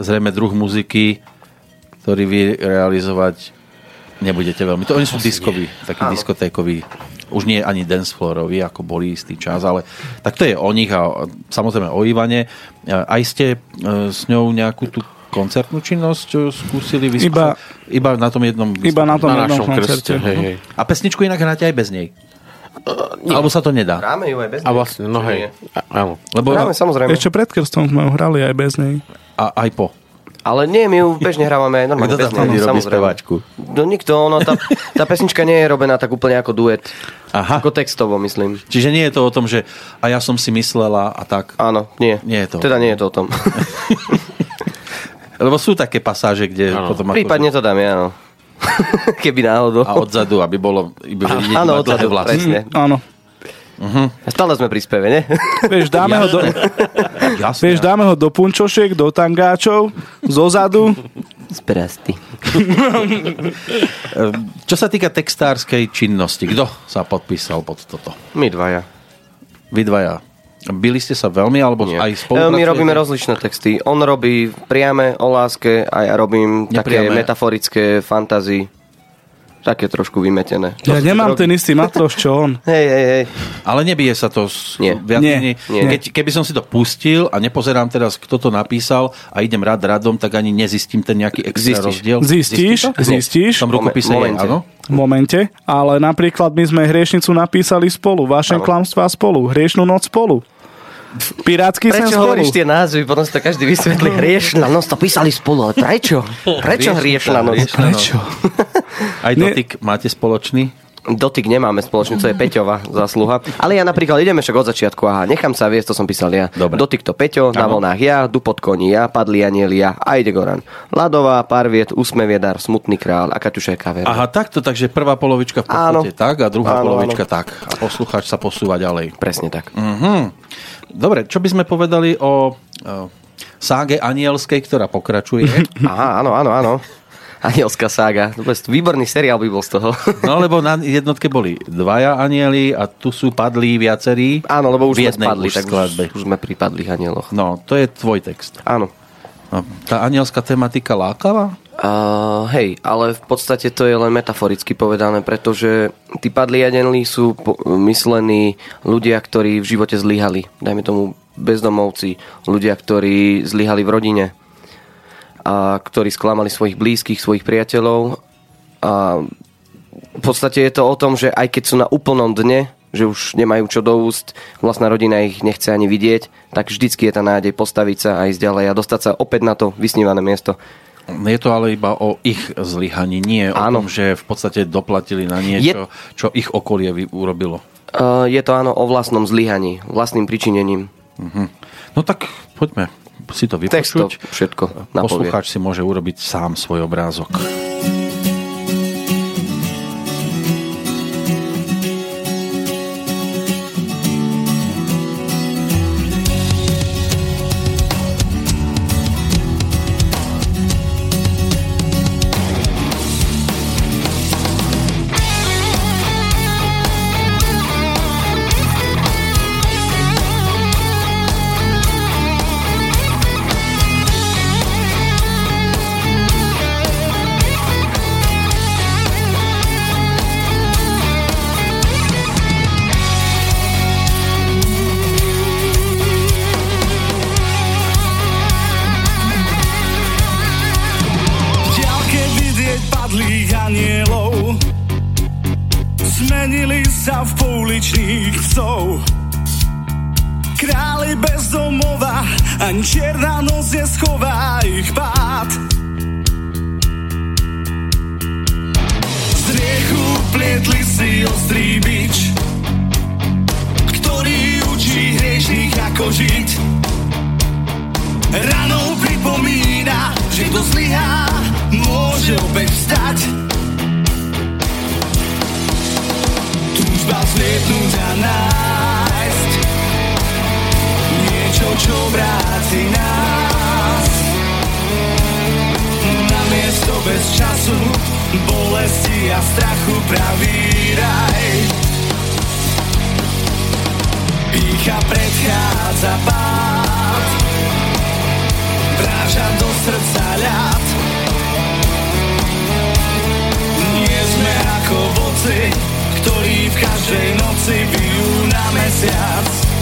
zrejme druh muziky, ktorý vy realizovať nebudete veľmi. To oni sú diskoví, takí diskotékoví. Už nie ani danceflooroví, ako boli istý čas, ale tak to je o nich a samozrejme o Ivane. Aj ste e, s ňou nejakú tú koncertnú činnosť e, skúsili vyskúšať? Iba- Iba na tom jednom Iba na tom Na jednom našom koncerte. krste. Hej, hej. A pesničku inak hráte aj bez nej? Alebo sa to nedá? Hráme ju aj bez A vlastne, no hej. Áno. Lebo Hráme, samozrejme. Ešte pred krstom sme ju hrali aj bez nej. a, aj po. Ale nie, my ju bežne hrávame aj normálne Kto tam vtedy robí samozrejme. speváčku? No nikto, ono, tá, tá pesnička nie je robená tak úplne ako duet. Aha. Ako textovo, myslím. Čiže nie je to o tom, že a ja som si myslela a tak. Áno, nie. Nie je to. Teda nie je to o tom. Lebo sú také pasáže, kde Áno. potom ako, Prípadne to dáme, áno. Keby náhodou. a odzadu, aby bolo iba vidieť Áno, iba dlhé odzadu, vlasy. Presne. Áno. Stále sme pri speve, ne? Vieš, dáme ho, do, Jasne. vieš, dáme ho do punčošiek, do tangáčov, zozadu. Sprasty. Ehm, Čo sa týka textárskej činnosti, kto sa podpísal pod toto? My dvaja. Vy dvaja. Byli ste sa veľmi, alebo Nie. aj spolupracujete? My robíme rozličné texty. On robí priame o láske a ja robím také Nepriame. metaforické fantázy. Také trošku vymetené. Ja nemám ten istý matroš, čo on. Hej, hej, hej. Ale nebije sa to s Nie. viac Nie. Nie. Keď, keby som si to pustil a nepozerám teraz, kto to napísal a idem rád radom, tak ani nezistím ten nejaký extra Zistíš. rozdiel. Zistíš, Zistím to? zistíš. V tom rukopise je, Momente. áno? V momente, ale napríklad my sme hriešnicu napísali spolu, vaše klamstvá spolu, hriešnú noc spolu. Pirátsky sen Prečo spolu. hovoríš tie názvy? Potom si to každý vysvetlí. Hriešna noc, to písali spolu, ale prečo? Prečo hriešna noc? noc. Prečo? Aj Nie. dotyk máte spoločný? Dotyk nemáme spoločný, to je Peťova zásluha. Ale ja napríklad ideme však od začiatku, aha, nechám sa viesť, to som písal ja. Dobre. Dotyk to Peťo, na Áno. vlnách ja, Dupot koní ja, Padli anieli ja a ide Goran. Ladová, Parviet, Úsmeviedar, Smutný král a Kaťuša je kaver. Aha, takto, takže prvá polovička v podstate Áno. tak a druhá Áno, polovička tak. A poslucháč sa posúva ďalej. Presne tak. Mhm. Dobre, čo by sme povedali o, o ságe anielskej, ktorá pokračuje? Aha, áno, áno, áno. Anielská sága. Výborný seriál by bol z toho. No lebo na jednotke boli dvaja anieli a tu sú padlí viacerí. Áno, lebo už sme spadli, už tak skladbe. už, už sme pri padlých anieloch. No, to je tvoj text. Áno. No, tá anielská tematika lákava? Uh, hej, ale v podstate to je len metaforicky povedané, pretože tí padli anieli sú po- myslení ľudia, ktorí v živote zlyhali. Dajme tomu bezdomovci, ľudia, ktorí zlyhali v rodine a ktorí sklamali svojich blízkych, svojich priateľov. A v podstate je to o tom, že aj keď sú na úplnom dne, že už nemajú čo do úst, vlastná rodina ich nechce ani vidieť, tak vždycky je tá nádej postaviť sa a ísť ďalej a dostať sa opäť na to vysnívané miesto. Je to ale iba o ich zlyhaní, nie o Áno. tom, že v podstate doplatili na niečo, čo ich okolie urobilo. Uh, je to áno o vlastnom zlyhaní, vlastným pričinením. No tak poďme si to Text to vypočuť. všetko napovie. Poslucháč si môže urobiť sám svoj obrázok. Času, bolesti a strachu pravý raj. Pícha predchádza pád vráža do srdca ľad. Nie sme ako voci, ktorí v každej noci bijú na mesiac.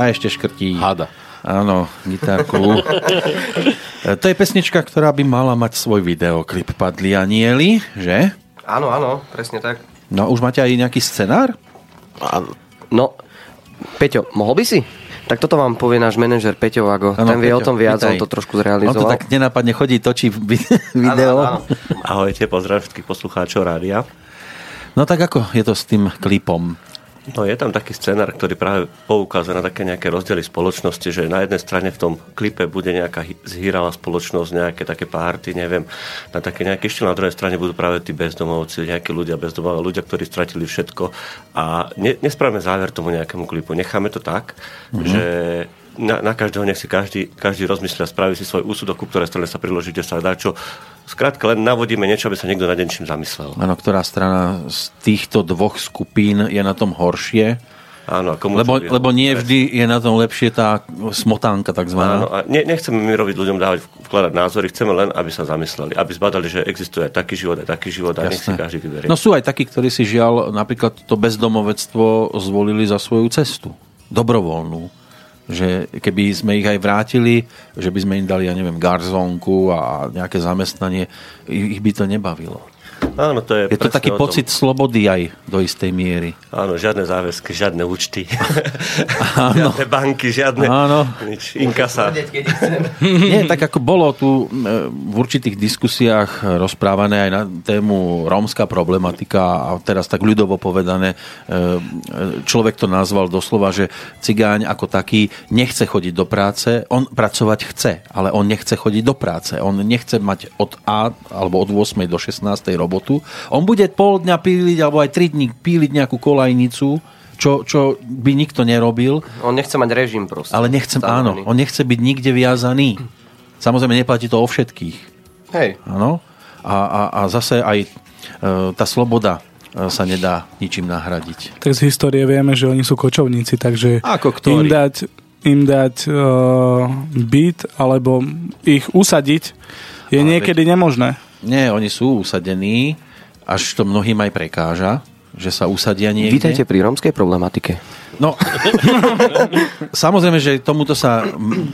A ešte škrtí. Hada. Áno, gitárku. To je pesnička, ktorá by mala mať svoj videoklip Padli anieli, že? Áno, áno, presne tak. No už máte aj nejaký scenár? No, Peťo, mohol by si? Tak toto vám povie náš manažer Peťo Vago. Áno, Ten vie o Peťo, tom viac, vítaj. on to trošku On to zrealizoval. tak nenápadne chodí, točí vi- video. Áno, áno. Ahojte, pozdravujem všetkých poslucháčov rádia. No tak ako je to s tým klipom? No je tam taký scenár, ktorý práve poukazuje na také nejaké rozdiely spoločnosti, že na jednej strane v tom klipe bude nejaká zhýrala spoločnosť, nejaké také párty, neviem, na také nejaký štýl, na druhej strane budú práve tí bezdomovci, nejakí ľudia bezdomovci, ľudia, ktorí stratili všetko a ne, nespravíme záver tomu nejakému klipu, necháme to tak, mm-hmm. že na, na každého nech si každý, každý rozmyslí a spraví si svoj úsudok, ku ktorej strane sa priložíte, sa dá čo. Skrátka len navodíme niečo, aby sa niekto nad niečím zamyslel. Áno, ktorá strana z týchto dvoch skupín je na tom horšie? Áno, a komu Lebo, lebo nie vždy je na tom lepšie tá smotánka Áno, takzvaná. a ne, nechceme my robiť ľuďom dávať, vkladať názory, chceme len, aby sa zamysleli, aby zbadali, že existuje taký život, aj taký život a nech si Jasné. každý vyberie. No sú aj takí, ktorí si žiaľ napríklad to bezdomovectvo zvolili za svoju cestu. Dobrovoľnú. Že keby sme ich aj vrátili, že by sme im dali, ja neviem, garzónku a nejaké zamestnanie, ich by to nebavilo. Áno, to je, Je to taký pocit slobody aj do istej miery. Áno, žiadne záväzky, žiadne účty. Áno. žiadne banky, žiadne Áno. nič, inkasa. Nie, tak ako bolo tu e, v určitých diskusiách rozprávané aj na tému rómska problematika a teraz tak ľudovo povedané, e, e, človek to nazval doslova, že cigáň ako taký nechce chodiť do práce, on pracovať chce, ale on nechce chodiť do práce, on nechce mať od A alebo od 8 do 16 robotu, on bude pol dňa píliť alebo aj 3 dní píliť nejakú kolajnicu, čo, čo by nikto nerobil, On nechce mať režim proste. ale nechcem, áno, on nechce byť nikde viazaný. Samozrejme, neplatí to o všetkých. Hej, Áno? A, a, a zase aj e, tá sloboda e, sa nedá ničím nahradiť. Tak z histórie vieme, že oni sú kočovníci, takže Ako ktorí? im dať, im dať uh, byt alebo ich usadiť je Ale niekedy nemožné. Nie, oni sú usadení, až to mnohým aj prekáža, že sa usadia niekde. Vítajte pri rómskej problematike. No, samozrejme, že tomuto sa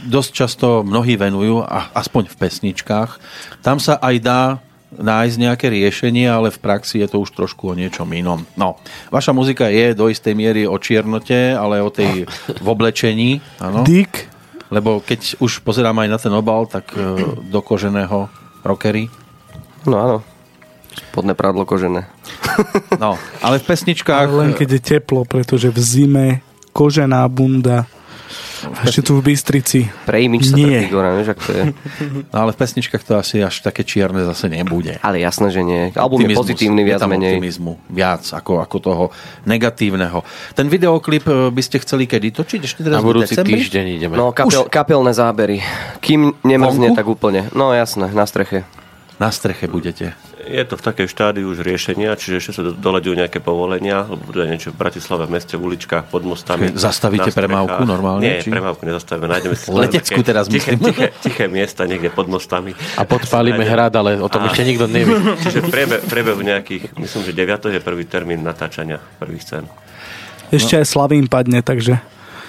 dosť často mnohí venujú, a aspoň v pesničkách. Tam sa aj dá nájsť nejaké riešenie, ale v praxi je to už trošku o niečom inom. No, vaša muzika je do istej miery o čiernote, ale o tej v oblečení, áno. Dick, Lebo keď už pozerám aj na ten obal, tak e, do koženého rockery. No áno. Spodné prádlo kožené. No, ale v pesničkách... ale len keď je teplo, pretože v zime kožená bunda a ešte tu v Bystrici. Pre imič sa Nie. trpí Goran, vieš, ak to je. No, ale v pesničkách to asi až také čierne zase nebude. Ale jasné, že nie. Album je Optimizmus. pozitívny Je viac tam menej. optimizmu viac ako, ako toho negatívneho. Ten videoklip e, by ste chceli kedy točiť? Ešte teraz Na budúci decembri? týždeň ideme. No, kapel, kapelné zábery. Kým Vonku? nemrzne, tak úplne. No jasné, na streche. Na streche budete. Je to v takej štádiu už riešenia, čiže ešte sa do- doľaďujú nejaké povolenia, lebo bude niečo v Bratislave, v meste, v uličkách, pod mostami. Čiže zastavíte premávku normálne, Nie, či- premávku nezastavíme, nájdeme si Leteckú také teraz tiché, myslím. tiché, tiché, miesta niekde pod mostami. A podpálime hrad, ale o tom ešte nikto nevie. Čiže v priebe, priebehu nejakých, myslím, že 9. je prvý termín natáčania prvých scén. Ešte aj Slavín padne, takže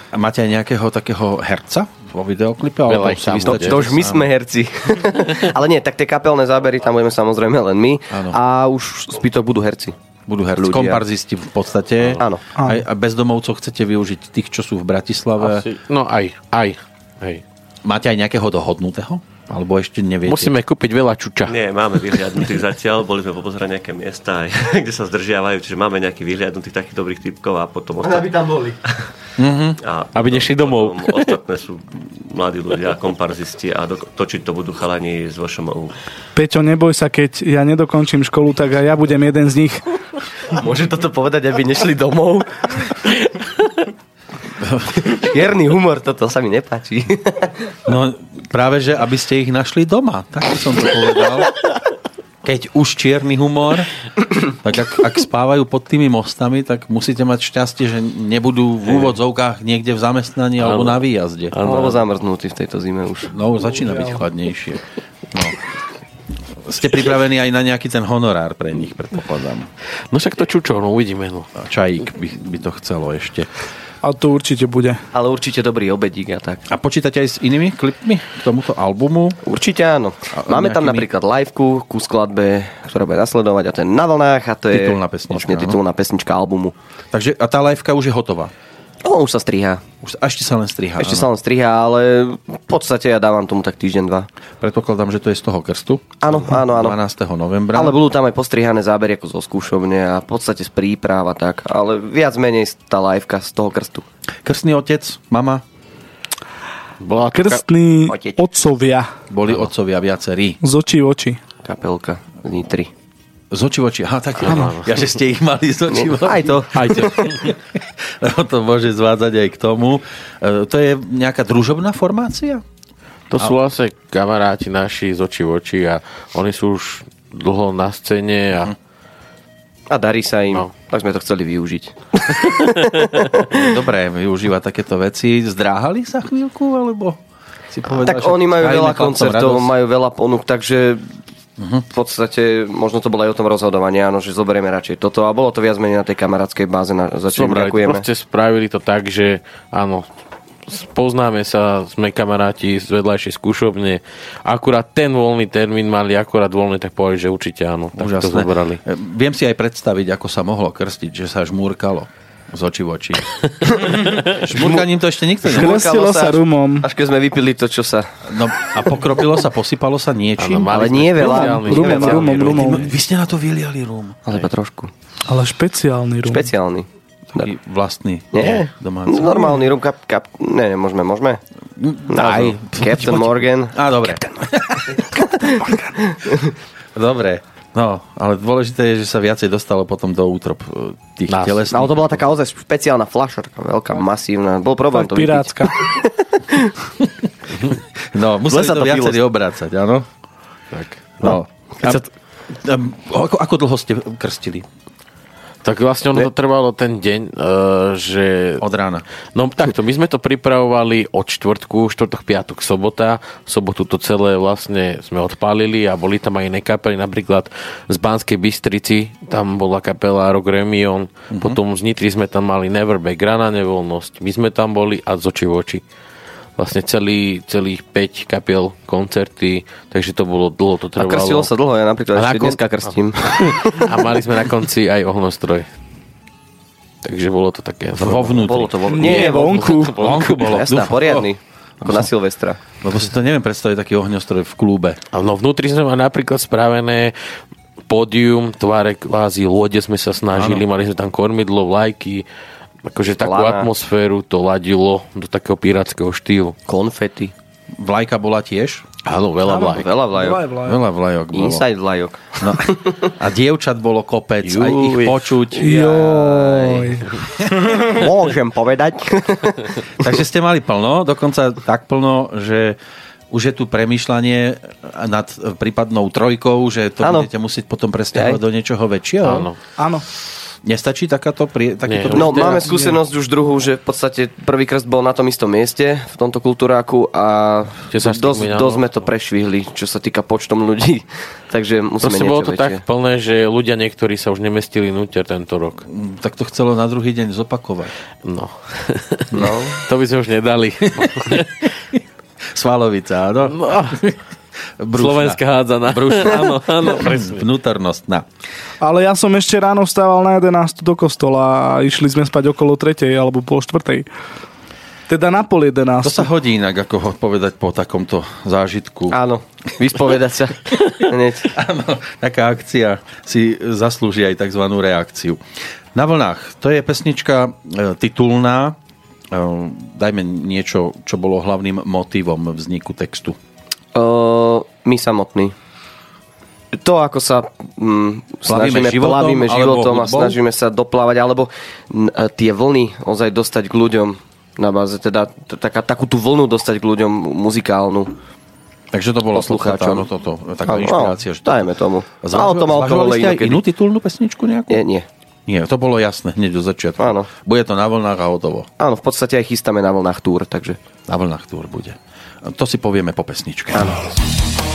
A máte aj nejakého takého herca vo videoklipe? Veľa Alebo ich tam To, to už my sme herci. Ale nie, tak tie kapelné zábery tam budeme samozrejme len my. Áno. A už zbytok budú herci. Budú herci, ľudia. komparzisti v podstate. Áno. Aj, a bezdomovcov chcete využiť tých, čo sú v Bratislave. Asi, no aj, aj. Hej. Máte aj nejakého dohodnutého? Alebo ešte neviete? Musíme kúpiť veľa čuča. Nie, máme vyhliadnutých zatiaľ, boli sme popozerať nejaké miesta, aj, kde sa zdržiavajú, čiže máme nejakých vyhliadnutých takých dobrých typkov a potom ostatné, tam boli. a Aby nešli domov. potom ostatné sú mladí ľudia, komparzisti a do, točiť to budú chalani z VŠMU. Peťo, neboj sa, keď ja nedokončím školu, tak aj ja budem jeden z nich. Môže toto povedať, aby nešli domov? Čierny humor, toto sa mi nepáči. No práve, že aby ste ich našli doma. Tak som to povedal. Keď už čierny humor, tak ak, ak spávajú pod tými mostami, tak musíte mať šťastie, že nebudú v úvodzovkách niekde v zamestnaní alebo na výjazde. Alebo zamrznutý v tejto zime už. No, začína byť chladnejšie. No. Ste pripravení aj na nejaký ten honorár pre nich, predpokladám. No však to čučo, no uvidíme. No. Čajík by, by to chcelo ešte. A to určite bude. Ale určite dobrý obedík a tak. A počítate aj s inými klipmi k tomuto albumu? Určite áno. A Máme tam nejakými- napríklad liveku ku skladbe, ktorá bude nasledovať a to je na vlnách a to je Titulná pesnička, vlastne titulná pesnička albumu. Takže a tá liveka už je hotová. No, už sa striha. Už, ešte sa len striha. Ešte áno. sa len striha, ale v podstate ja dávam tomu tak týždeň, dva. Predpokladám, že to je z toho krstu. Áno, áno, áno. 12. novembra. Ale budú tam aj postrihané zábery ako zo skúšovne a v podstate z príprav a tak. Ale viac menej tá liveka z toho krstu. Krstný otec, mama, Bola Krstní Otec. otcovia boli otcovia viacerí. z očí v oči. Kapelka z Nitry. Z očí v oči. Aha, tak áno. Ja, že ste ich mali z očí v oči. Aj to. Aj to. Lebo to môže zvádzať aj k tomu. E, To je nejaká družobná formácia? To sú vlastne kamaráti naši z očí v oči a oni sú už dlho na scéne a A darí sa im. No. Tak sme to chceli využiť. Dobre, využíva takéto veci. Zdráhali sa chvíľku, alebo si povedal, Tak oni majú veľa koncertov, majú veľa ponúk, takže v podstate možno to bolo aj o tom rozhodovaní, áno, že zoberieme radšej toto a bolo to viac menej na tej kamarátskej báze, na, za čo Dobre, ďakujeme. proste spravili to tak, že áno, poznáme sa, sme kamaráti z vedľajšej skúšobne. Akurát ten voľný termín mali akurát voľný, tak povedali, že určite áno. Tak to Úžasné. zobrali. E, Viem si aj predstaviť, ako sa mohlo krstiť, že sa žmúrkalo z očí v oči. Žmúrkaním to ešte nikto ne... Krstilo sa rumom. Až keď sme vypili to, čo sa... No, a pokropilo sa, posypalo sa niečím? Áno, Ale nie veľa. Rumom, rumom, rum. rumom. Vy ste na to vyliali rum. Ale iba trošku. Ale špeciálny rum. Špeciálny. Taký vlastný. Nie, Domáci. normálny rum, kap, kap, ne, môžeme, môžeme. Aj. Captain Morgan. Á, dobre. dobre. No, ale dôležité je, že sa viacej dostalo potom do útrop e, tých Nás. telesných. Ale to bola taká ozaj špeciálna taká veľká, masívna. Bol problém to pirátska. No, museli to to pilo. obrácať, áno? Tak. No. Keď A, sa um, ako, ako dlho ste krstili? Tak vlastne ono to trvalo ten deň, uh, že... Od rána. No takto, my sme to pripravovali od čtvrtku, štvrtok, piatok, sobota. V sobotu to celé vlastne sme odpálili a boli tam aj iné kapely, napríklad z Banskej Bystrici, tam bola kapela Rock Remion, Mhm. potom z Nitry sme tam mali Neverback, Rana Nevoľnosť, my sme tam boli a z očí v oči. Vlastne celý, celých 5 kapiel, koncerty, takže to bolo dlho, to A trvalo. krstilo sa dlho, ja napríklad A na ešte kon- dneska krstím. A mali sme na konci aj ohnostroj. Takže bolo to také... Vo vnútri. Bolo to vo... Nie, vonku. Vonku bolo. Jasná, poriadny. Ako na Silvestra. Lebo si to neviem predstaviť taký ohňostroj v klube. A no vnútri sme mali napríklad spravené pódium, tváre kvázi lode sme sa snažili, ano. mali sme tam kormidlo, vlajky, akože takú Lana. atmosféru to ladilo do takého pirátskeho štýlu. Konfety. Vlajka bola tiež? Áno, veľa vlajk. Veľa vlajok. Vlaj, vlaj. Veľa vlajok bolo. Inside vlajok. No. A dievčat bolo kopec, aj ich Juj. počuť. Joj. Môžem povedať. Takže ste mali plno, dokonca tak plno, že už je tu premýšľanie nad prípadnou trojkou, že to Áno. budete musieť potom presťahovať do niečoho väčšieho. Áno. Áno. Nestačí takáto prie, takýto Nie. No, máme skúsenosť už druhú, že v podstate prvý krst bol na tom istom mieste, v tomto kultúráku a dosť, dosť sme to prešvihli, čo sa týka počtom ľudí. Takže musíme Proste bolo to väčšie. tak plné, že ľudia niektorí sa už nemestili núter tento rok. Tak to chcelo na druhý deň zopakovať. No. No. to by sme už nedali. Svalovica, áno? No. Brúšna. Slovenská hádzana. Brúšna. áno, áno, presne. Vnútornostná. Ale ja som ešte ráno vstával na 11 do kostola a išli sme spať okolo 3. alebo pol 4. Teda na pol 11. To sa hodí inak, ako ho povedať po takomto zážitku. Áno, vyspovedať sa. Áno, taká akcia si zaslúži aj tzv. reakciu. Na vlnách, to je pesnička e, titulná. E, dajme niečo, čo bolo hlavným motivom vzniku textu. Uh, my samotní. To, ako sa mm, Plavíme snažíme, životom, plavíme životom a hudbou? snažíme sa doplávať, alebo n- e, tie vlny ozaj dostať k ľuďom na báze, teda t- taká, takú tú vlnu dostať k ľuďom muzikálnu. Takže to bolo Poslucháčom. áno, toto, taká Áno, inšpirácia. áno, dajme tomu. Zvažo- A o tom zvažovali ste aj inokedy. inú titulnú pesničku nejakú? Nie, nie. Nie, to bolo jasné hneď do začiatku. Áno. Bude to na vlnách a hotovo. Áno, v podstate aj chystáme na vlnách túr, takže... Na vlnách túr bude. To si povieme po pesničke. Áno.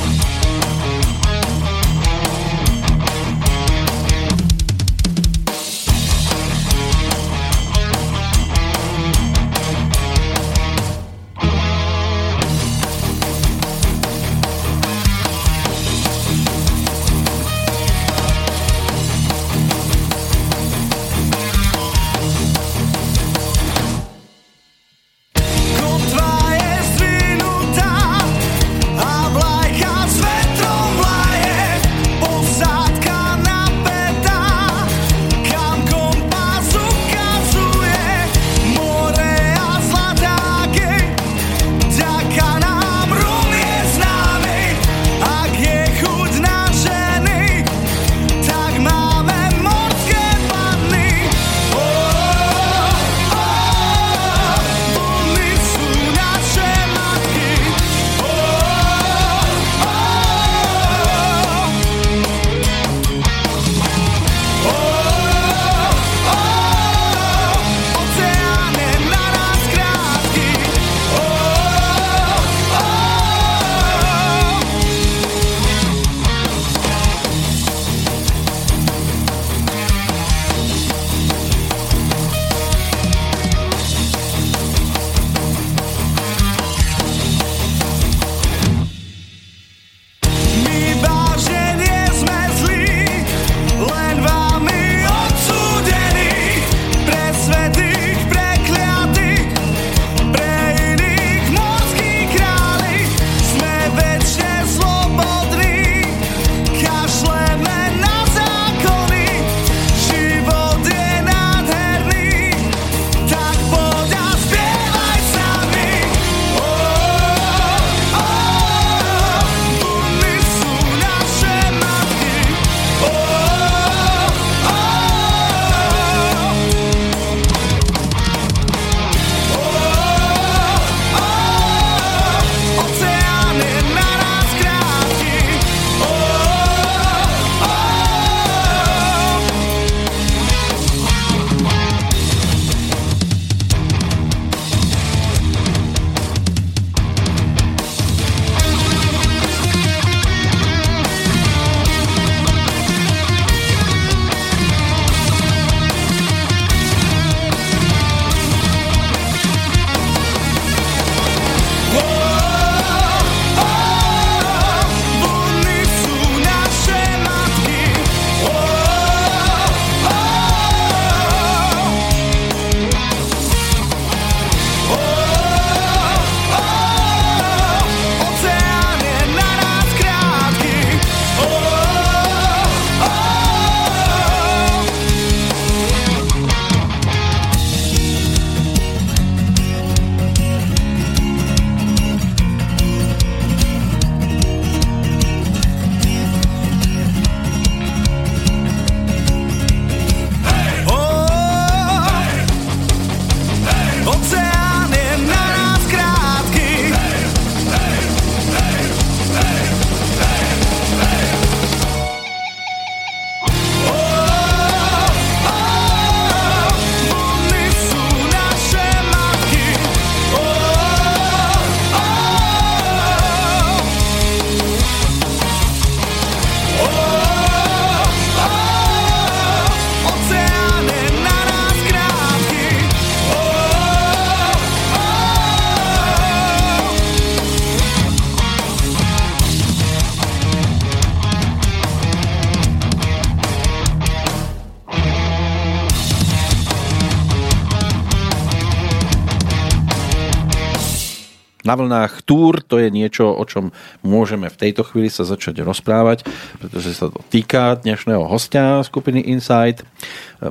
Na vlnách túr to je niečo, o čom môžeme v tejto chvíli sa začať rozprávať, pretože sa to týka dnešného hostia skupiny Insight.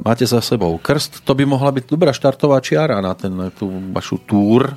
Máte za sebou krst, to by mohla byť dobrá štartová čiara na ten, tú vašu túr,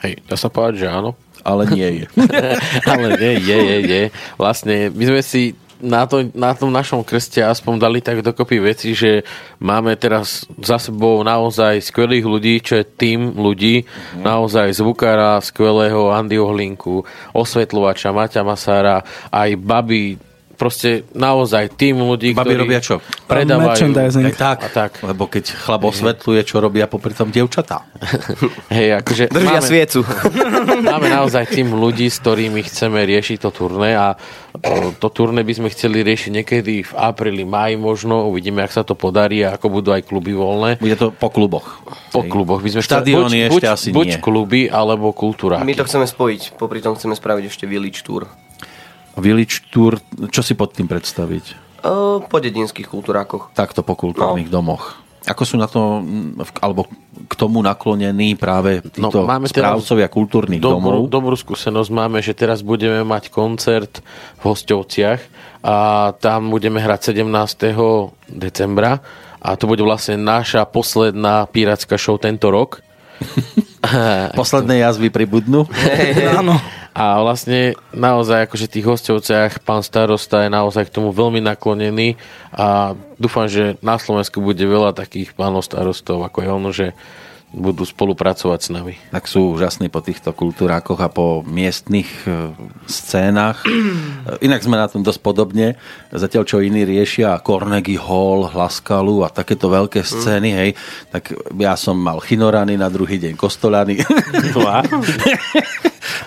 Hej, dá sa povedať, že áno. ale nie je. Ale nie, je, je, je. Vlastne my sme si na, to, na tom našom krste aspoň dali tak dokopy veci, že máme teraz za sebou naozaj skvelých ľudí, čo je tým ľudí, mm. naozaj zvukára skvelého Andyho Hlinku, osvetľovača Maťa Masára, aj baby, proste naozaj tým ľudí, Babi ktorí robia čo? predávajú. Merchandising. Aj tak, A tak. lebo keď chlap osvetľuje, čo robia popri tom dievčatá. Hej, akože Držia máme, sviecu. máme naozaj tým ľudí, s ktorými chceme riešiť to turné a o, to turné by sme chceli riešiť niekedy v apríli, máji možno, uvidíme, ak sa to podarí a ako budú aj kluby voľné. Bude to po kluboch. Po kluboch by sme Štadióny buď, ešte buď, asi buď nie. kluby, alebo kultúra. My to chceme spojiť, popri tom chceme spraviť ešte village tour. Village Tour, čo si pod tým predstaviť? Po dedinských kultúrákoch. Takto po kultúrnych no. domoch. Ako sú na to, alebo k tomu naklonení práve títo no, máme správcovia kultúrnych dobrú, domov? dobrú skúsenosť máme, že teraz budeme mať koncert v Hostovciach a tam budeme hrať 17. decembra a to bude vlastne naša posledná pirátska show tento rok. Posledné jazvy pribudnú? Áno. A vlastne naozaj akože tých hostovciach pán starosta je naozaj k tomu veľmi naklonený a dúfam, že na Slovensku bude veľa takých pánov starostov ako je on, že budú spolupracovať s nami. tak sú úžasní po týchto kultúrákoch a po miestnych e, scénach. E, Inak sme na tom dosť podobne. Zatiaľ, čo iní riešia Carnegie Hall, Hlaskalu a takéto veľké scény, hej, tak ja som mal chinorany, na druhý deň kostolany.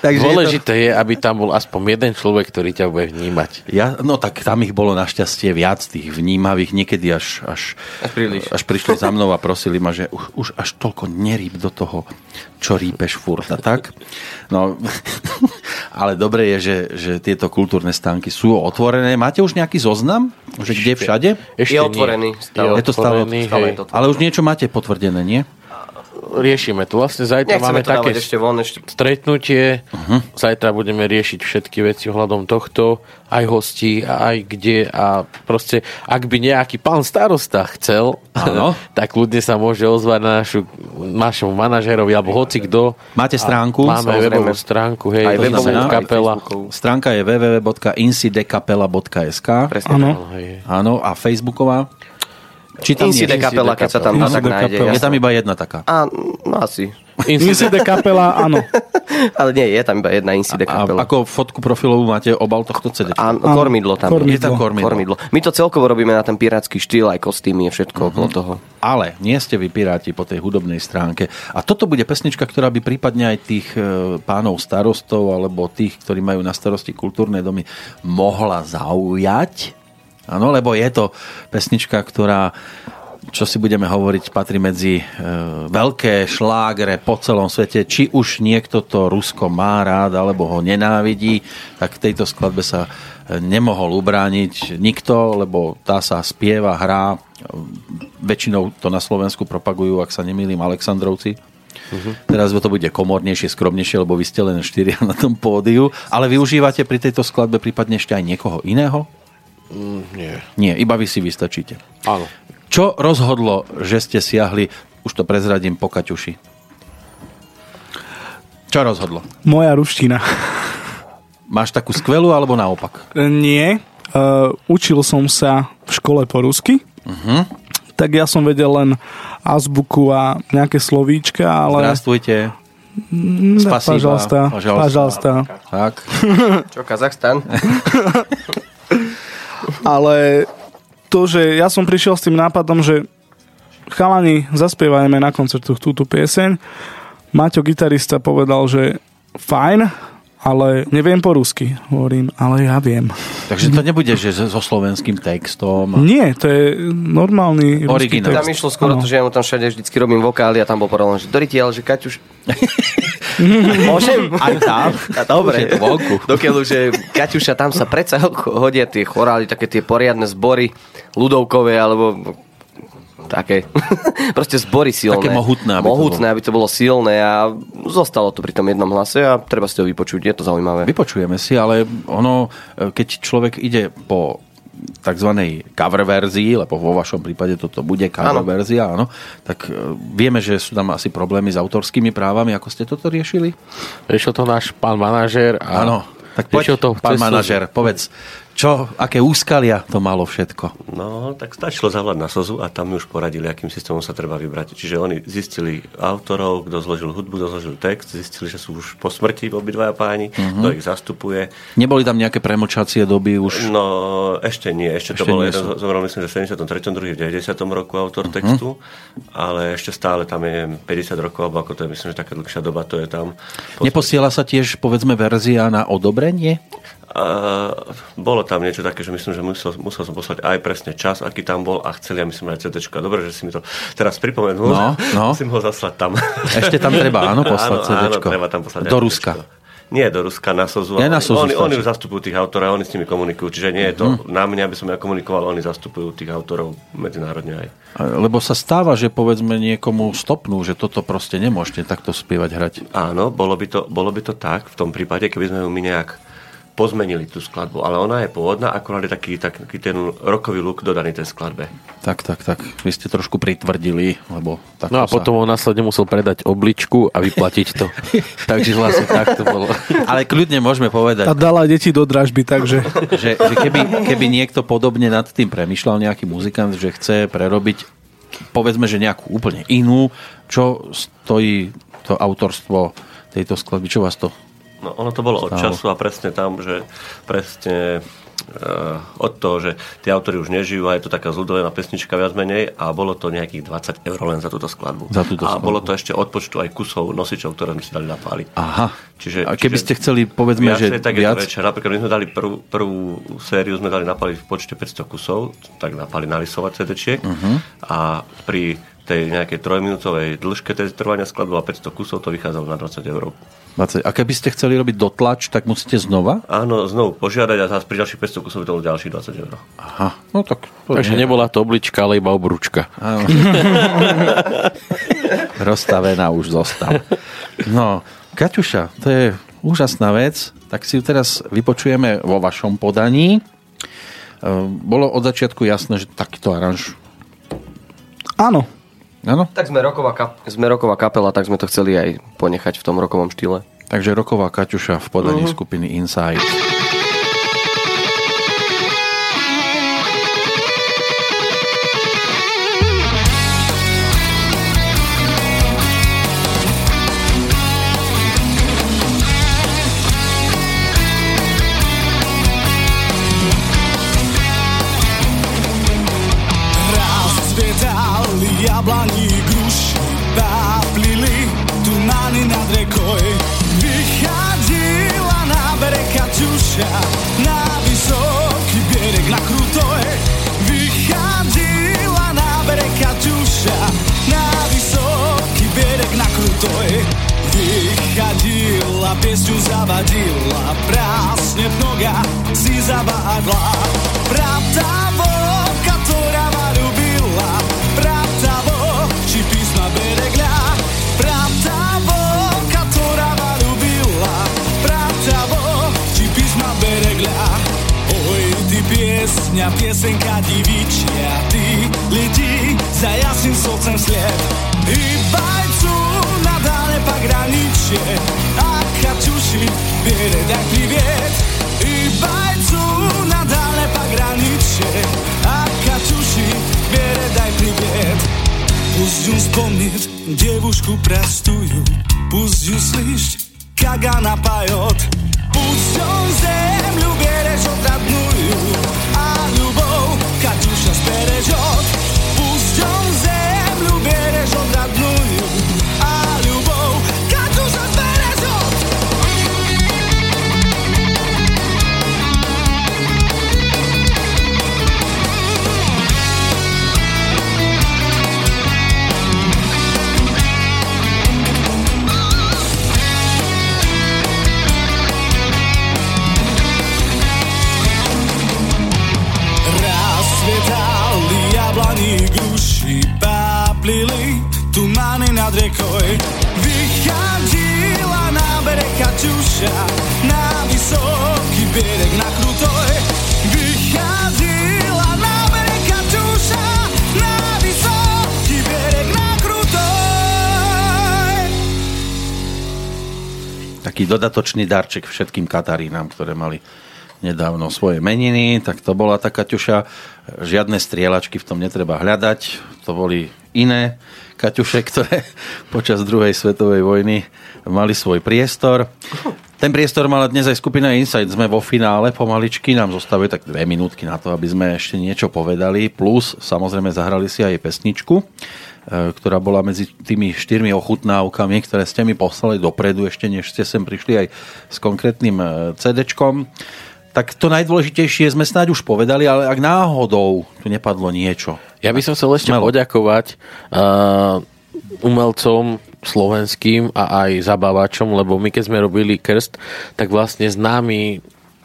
Takže je to- Dôležité je, aby tam bol aspoň jeden človek, ktorý ťa bude vnímať. Ja, no tak tam ich bolo našťastie viac, tých vnímavých, niekedy až, až, Až príliš. až prišli za mnou a prosili ma, že už, už až toľko nerýb do toho, čo rýpeš furt a tak. No, ale dobre je, že, že tieto kultúrne stánky sú otvorené. Máte už nejaký zoznam? Že kde všade? Ešte Je otvorený stále. Je to stále- otvorený, stále hej. je to Ale už niečo máte potvrdené, nie? Riešime to. Vlastne zajtra Nechceme máme také ešte von, ešte stretnutie. Zajtra budeme riešiť všetky veci ohľadom tohto, aj hostí, a aj kde. A proste, ak by nejaký pán starosta chcel, Áno. tak ľudne sa môže ozvať na našu, našemu manažerovi, alebo hoci kto. Máte A stránku? Máme Samozrejme. webovú stránku, hej, aj to webovú, znamená aj kapela. Stránka je www.insidekapela.sk Presne. Áno. Áno, a Facebooková? Či tam Inside kapela, keď sa tam dá, tak nájde. Je tam iba jedna taká. A, no asi. Inside kapela, áno. Ale nie, je tam iba jedna Inside A kapela. ako fotku profilovú máte obal tohto CD? A kormidlo tam. Kormidlo. Je tam kormidlo. kormidlo. My to celkovo robíme na ten pirátsky štýl, aj kostýmy, je všetko okolo toho. Ale nie ste vy piráti po tej hudobnej stránke. A toto bude pesnička, ktorá by prípadne aj tých e, pánov starostov alebo tých, ktorí majú na starosti kultúrne domy, mohla zaujať. Áno, lebo je to pesnička, ktorá čo si budeme hovoriť, patrí medzi e, veľké šlágre po celom svete. Či už niekto to Rusko má rád, alebo ho nenávidí, tak v tejto skladbe sa e, nemohol ubrániť nikto, lebo tá sa spieva, hrá. Väčšinou to na Slovensku propagujú, ak sa nemýlim, Aleksandrovci. Teraz to bude komornejšie, skromnejšie, lebo vy ste len štyria na tom pódiu. Ale využívate pri tejto skladbe prípadne ešte aj niekoho iného? Mm, nie. Nie, iba vy si vystačíte. Áno. Čo rozhodlo, že ste siahli, už to prezradím po Kaťuši? Čo rozhodlo? Moja ruština. Máš takú skvelú alebo naopak? Nie. Uh, učil som sa v škole po rusky. Uh-huh. Tak ja som vedel len azbuku a nejaké slovíčka, ale... Zdravstvujte. Mm, Spasíba. Pažalsta. Pažalsta. Pažalsta. Tak. Čo, Kazachstan? Ale to, že ja som prišiel s tým nápadom, že chalani, zaspievajme na koncertu túto pieseň. Maťo, gitarista, povedal, že fajn, ale neviem po rusky. Hovorím, ale ja viem. Takže to nebude, že so slovenským textom. Nie, to je normálny Originál. Tam išlo skôr o to, že ja mu tam všade vždycky robím vokály a tam bol porolón, že Doriti, ale že Kaťuš... Môžem? Aj tam. A dobre. Už je to vonku. Dokiaľ, že Kaťuša, tam sa predsa hodia tie chorály, také tie poriadne zbory ľudovkové, alebo také, proste zbory silné. Také mohutné, aby to mohutné, aby to bolo silné a zostalo to pri tom jednom hlase a treba si to vypočuť, je to zaujímavé. Vypočujeme si, ale ono, e, keď človek ide po tzv. cover verzii, lebo vo vašom prípade toto bude cover Áno. verzia, áno, tak e, vieme, že sú tam asi problémy s autorskými právami. Ako ste toto riešili? Riešil to náš pán manažér. A Áno. Tak poď, pán cez- manažer, povedz, čo, aké úskalia to malo všetko? No, tak stačilo zavolať na Sozu a tam mi už poradili, akým systémom sa treba vybrať. Čiže oni zistili autorov, kto zložil hudbu, kto zložil text, zistili, že sú už po smrti obidvaja páni, Mhm. kto ich zastupuje. Neboli tam nejaké premočacie doby už? No, ešte nie. Ešte, Ešte to bolo jeden, zomrel myslím, že v 73. druhý v 90. roku autor Mhm. textu, ale ešte stále tam je 50 rokov, alebo ako to je, myslím, že taká dlhšia doba to je tam. Neposiela sa tiež, povedzme, verzia na odobrenie? A bolo tam niečo také, že myslím, že musel, musel som poslať aj presne čas, aký tam bol a chceli, ja myslím, aj CD. Dobre, že si mi to teraz pripomenul. No, no. Musím ho zaslať tam. Ešte tam treba, áno, poslať áno, áno, CDčko. treba tam poslať Do Ruska. Nie do Ruska, na Sozu. Nie, na Sozu oni, oni zastupujú tých autorov, oni s nimi komunikujú. Čiže nie je to Mhm. na mňa, aby som ja komunikoval, oni zastupujú tých autorov medzinárodne aj. Lebo sa stáva, že povedzme niekomu stopnú, že toto proste nemôžete takto spievať, hrať. Áno, bolo by, to, bolo by to tak v tom prípade, keby sme ju my nejak pozmenili tú skladbu, ale ona je pôvodná, akorát je taký, taký ten rokový look dodaný tej skladbe. Tak, tak, tak. Vy ste trošku pritvrdili, lebo takto No a sa... potom on následne musel predať obličku a vyplatiť to. Takže vlastne tak to bolo. Ale kľudne môžeme povedať, A dala deti do dražby, takže že, že keby, keby niekto podobne nad tým premyšľal, nejaký muzikant, že chce prerobiť povedzme, že nejakú úplne inú, čo stojí to autorstvo tejto skladby, čo vás to No ono to bolo od času a presne tam, že presne uh, od toho, že tí autori už nežijú a je to taká zľudovená pesnička viac menej a bolo to nejakých 20 eur len za túto skladbu. Za túto a skladbu. bolo to ešte od počtu aj kusov nosičov, ktoré sme si dali napáliť. Aha. Čiže, a keby čiže ste chceli, povedzme, že viacej, tak viac... väčšie. Napríklad my sme dali prvú, prvú sériu, sme dali napaliť v počte 500 kusov, tak napali nalisovať CD-čiek Mhm. a pri tej nejakej trojminútovej dĺžke tej trvania skladbu a 500 kusov to vychádzalo na 20 eur. 20. A keby ste chceli robiť dotlač, tak musíte znova? Áno, znovu požiadať a zase pri ďalších 500 kusov by to bolo ďalších 20 eur. Aha. No tak... to Takže nebola to oblička, ale iba obrúčka. Áno. Rozstavená už zostav. No, Kaťuša, to je úžasná vec, tak si ju teraz vypočujeme vo vašom podaní. Ehm, Bolo od začiatku jasné, že takýto aranž... áno. Áno? Tak sme roková, kap- sme roková kapela, tak sme to chceli aj ponechať v tom rokovom štýle. Takže roková Kaťuša v podaní Mhm. skupiny Inside. Zavadila, prásne noga si zavádla. Pratavo, ktorá ma ľubila, pratavo, či písma beregľa. Pratavo, ktorá ma ľubila, pratavo, či písma beregľa. Oj, ty piesňa, piesenka divičia, ty lidi za jasným srdcem sled. Hýbajcu na dále pa graničie, a Kaťuši, biere daj priviet. Hýbajcu na dále pa graničie, a Kaťuši, biere daj priviet. Пусть ю вспомнит девушку простую, пусть ю слышит, как она поет. Пусть он землю бережет Kaťuša, na vysoký bereh na krutoj. Vychádzila na bereh Kaťuša, na vysoký bereh na krutoj. Taký dodatočný darček všetkým Katarínám, ktoré mali nedávno svoje meniny, tak to bola tá Kaťuša. Žiadne strieľačky v tom netreba hľadať. To boli iné Kaťuše, ktoré počas druhej svetovej vojny mali svoj priestor. Ten priestor mala dnes aj skupina Insight. Sme vo finále pomaličky, nám zostávajú tak dve minútky na to, aby sme ešte niečo povedali. Plus, samozrejme, zahrali si aj pesničku, e, ktorá bola medzi tými štyrmi ochutnávkami, ktoré ste mi poslali dopredu, ešte než ste sem prišli aj s konkrétnym e, CD-čkom. Tak to najdôležitejšie sme snáď už povedali, ale ak náhodou tu nepadlo niečo. Ja by som chcel ešte Smelo. poďakovať uh, umelcom slovenským a aj zabávačom, lebo my keď sme robili krst, tak vlastne známi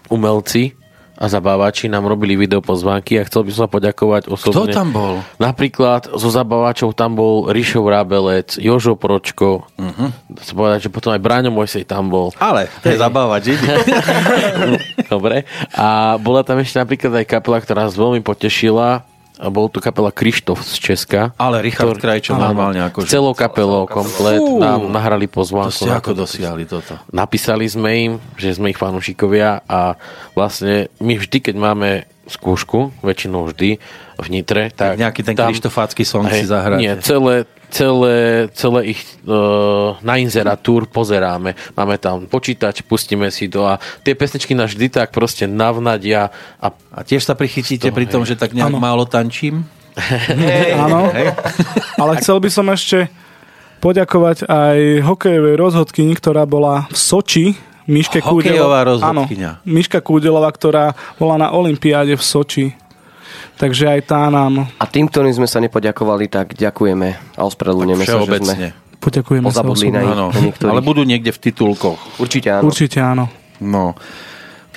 umelci a zabávači nám robili video pozvánky a chcel by som sa poďakovať osobne. Kto tam bol? Napríklad zo zabávačov tam bol Ríšo Rábelec, Jožo Pročko, uh-huh. chcem povedať, že potom aj Braňo Mojsej tam bol. Ale, to je zabávať, že? Dobre. A bola tam ešte napríklad aj kapela, ktorá nás veľmi potešila. A bol tu kapela Krištof z Česka. Ale Richard Krajčo Áno, normálne ako... s celou kapelou komplet Fú. nám nahrali To pozvánku. ste na ako to. dosiahli toto? Napísali sme im, že sme ich fanúšikovia a vlastne my vždy, keď máme skúšku, väčšinou vždy v Nitre, tak Nejaký ten krištofácky song si zahráte. Nie, celé, celé, celé ich uh, na inzeratúr pozeráme. Máme tam počítač, pustíme si to a tie pesničky nás vždy tak proste navnadia a A tiež sa prichytíte pri tom, že tak nejak Áno. málo tančím? Áno, ale chcel by som ešte poďakovať aj hokejovej rozhodkyni, ktorá bola v Soči. Miške Kúdelová-. Áno, Miška Kúdelová, ktorá bola na Olympiáde v Soči. Takže aj tá nám A tým, ktorým sme sa nepoďakovali, tak ďakujeme a ospravedlňujeme sa, že sme poďakujeme sa pozabudli na, osobne. ich, Áno, na niektorých. ale budú niekde v titulkoch. Určite áno. Určite áno. No.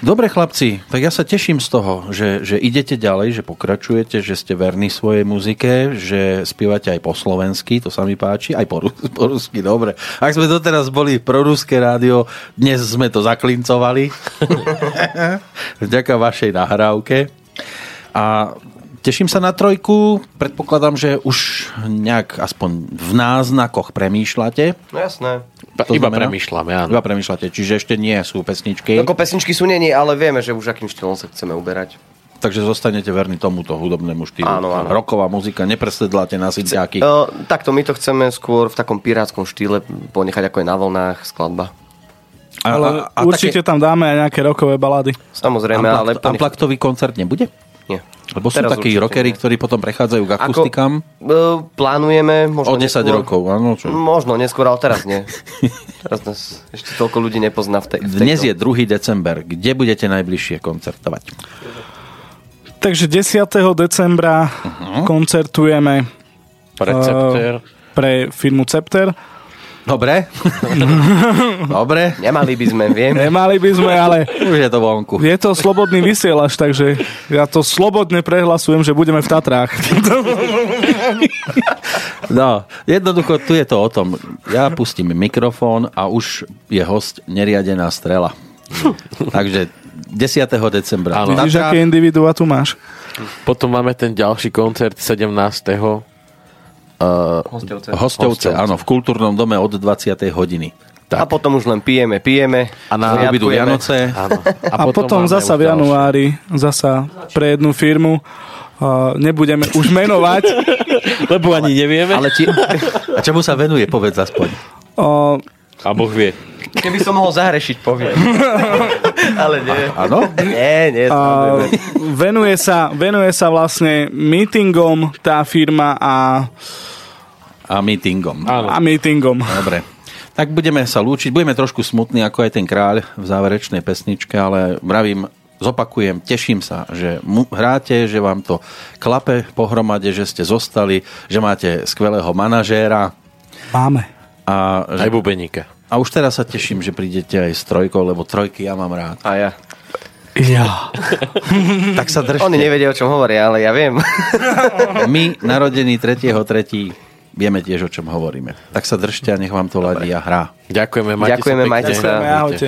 Dobre chlapci, tak ja sa teším z toho, že, že idete ďalej, že pokračujete, že ste verní svojej muzike, že spievate aj po slovensky, to sa mi páči, aj po, po rusky, dobre. Ak sme doteraz boli pro ruské rádio, dnes sme to zaklincovali. Vďaka vašej nahrávke. A teším sa na trojku, predpokladám, že už nejak aspoň v náznakoch premýšľate. No jasné. To iba znamená? premýšľame, áno. Iba premýšľate, čiže ešte nie sú pesničky. Ako pesničky sú není, ale vieme, že už akým štýlom sa chceme uberať. Takže zostanete verní tomuto hudobnému štýlu. Áno, áno. Roková muzika, nepresedláte na syťáky. Uh, takto my to chceme skôr v takom pirátskom štýle ponechať ako je na vlnách skladba. Ale určite tam dáme aj nejaké rokové balady. Samozrejme, ale Unplugged, Unpluggedový koncert nebude? Nie. Lebo sú Teraz takí rockery, ktorí potom prechádzajú k akustikám. Uh, plánujeme možno O 10 neskôr- rokov, áno. Čo? Možno neskôr, ale teraz nie. teraz nás ešte toľko ľudí nepozná v, tej, v Dnes je tejto. 2. december. Kde budete najbližšie koncertovať? Takže 10. decembra Mhm. koncertujeme Precepter. pre firmu Cepter. Dobre? Dobre? Nemali by sme, viem. Nemali by sme, ale Už je to vonku. je to slobodný vysielač, takže ja to slobodne prehlasujem, že budeme v Tatrách. No, jednoducho tu je to o tom. Ja pustím mikrofón a už je host neriadená strela. Takže 10. decembra. Áno. Vidíš, aké individuá tu máš? Potom máme ten ďalší koncert 17. Uh, Hostovce. Hostovce, áno, v kultúrnom dome od 20. hodiny. A potom už len pijeme, pijeme. A na obidú. Vianoce. áno. A, a potom máme zasa v januári, zasa pre jednu firmu, uh, nebudeme už menovať. Lebo ani nevieme. Ale ti, A čomu sa venuje, povedz aspoň. uh, A Boh vie. keby som mohol zahrešiť, poviem. Ale nie. Áno? Nie, nie. uh, venuje, sa, venuje sa vlastne meetingom tá firma a, A meetingom. Áno. a meetingom. Dobre. Tak budeme sa lúčiť. Budeme trošku smutní, ako aj ten kráľ v záverečnej pesničke, ale vravím, zopakujem, teším sa, že mu hráte, že vám to klape pohromade, že ste zostali, že máte skvelého manažéra Máme. a, že, Aj bubeníka. a už teraz sa teším, že prídete aj s trojkou, lebo trojky ja mám rád. A ja. Ja. Tak sa držte. Oni nevedia, o čom hovoria, ale ja viem. My, narodení 3.3., vieme tiež, o čom hovoríme. Tak sa držte a nech vám to ladí a hrá. Ďakujeme, majte Ďakujeme, sa pekne. majte sa. Ďakujeme, ahojte.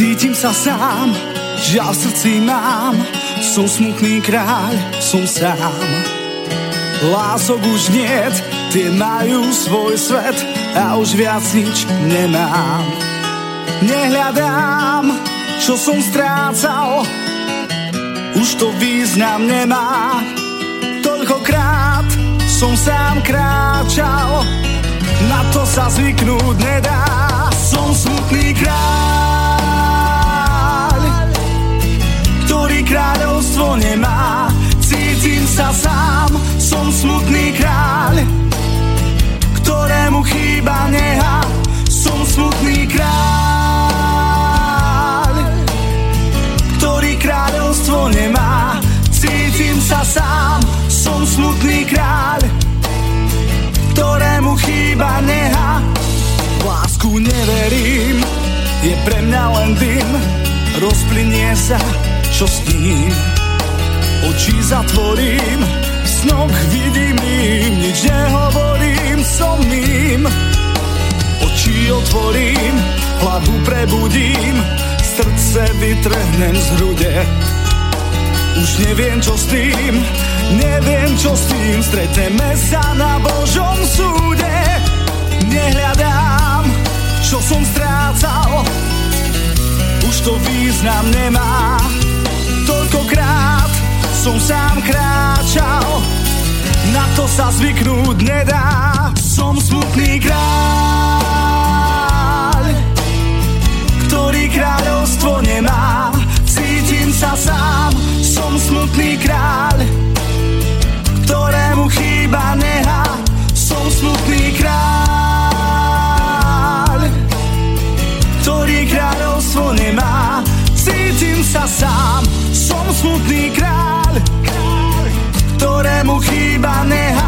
Cítim sa sám, žiaľ v srdci mám Som smutný kráľ, som sám Lások už niet, tie majú svoj svet A už viac nič nemám. Nehľadám, čo som strácal Už to význam nemá. Toľkokrát som sám kráčal Na to sa zvyknúť nedá. Som smutný kráľ Ktorý kráľovstvo nemá sa, čo s ním. Oči zatvorím, v snoch vidím im, nič nehovorím, som ním. Oči otvorím, hlavu prebudím, srdce vytrhnem z hrude. Už neviem, čo s tým, neviem, čo s tým, stretneme sa na Božom súde. Nehľadám, čo som strácal, to význam nemá. Toľkokrát som sám kráčal, na to sa zvyknúť nedá. Som smutný kráľ, ktorý kráľovstvo nemá. Cítim sa sám, som smutný kráľ, ktorému chýba neha. Som smutný kráľ, ktorý kráľovstvo nemá sa sám. Som smutný kráľ, kráľ Ktorému chýba neha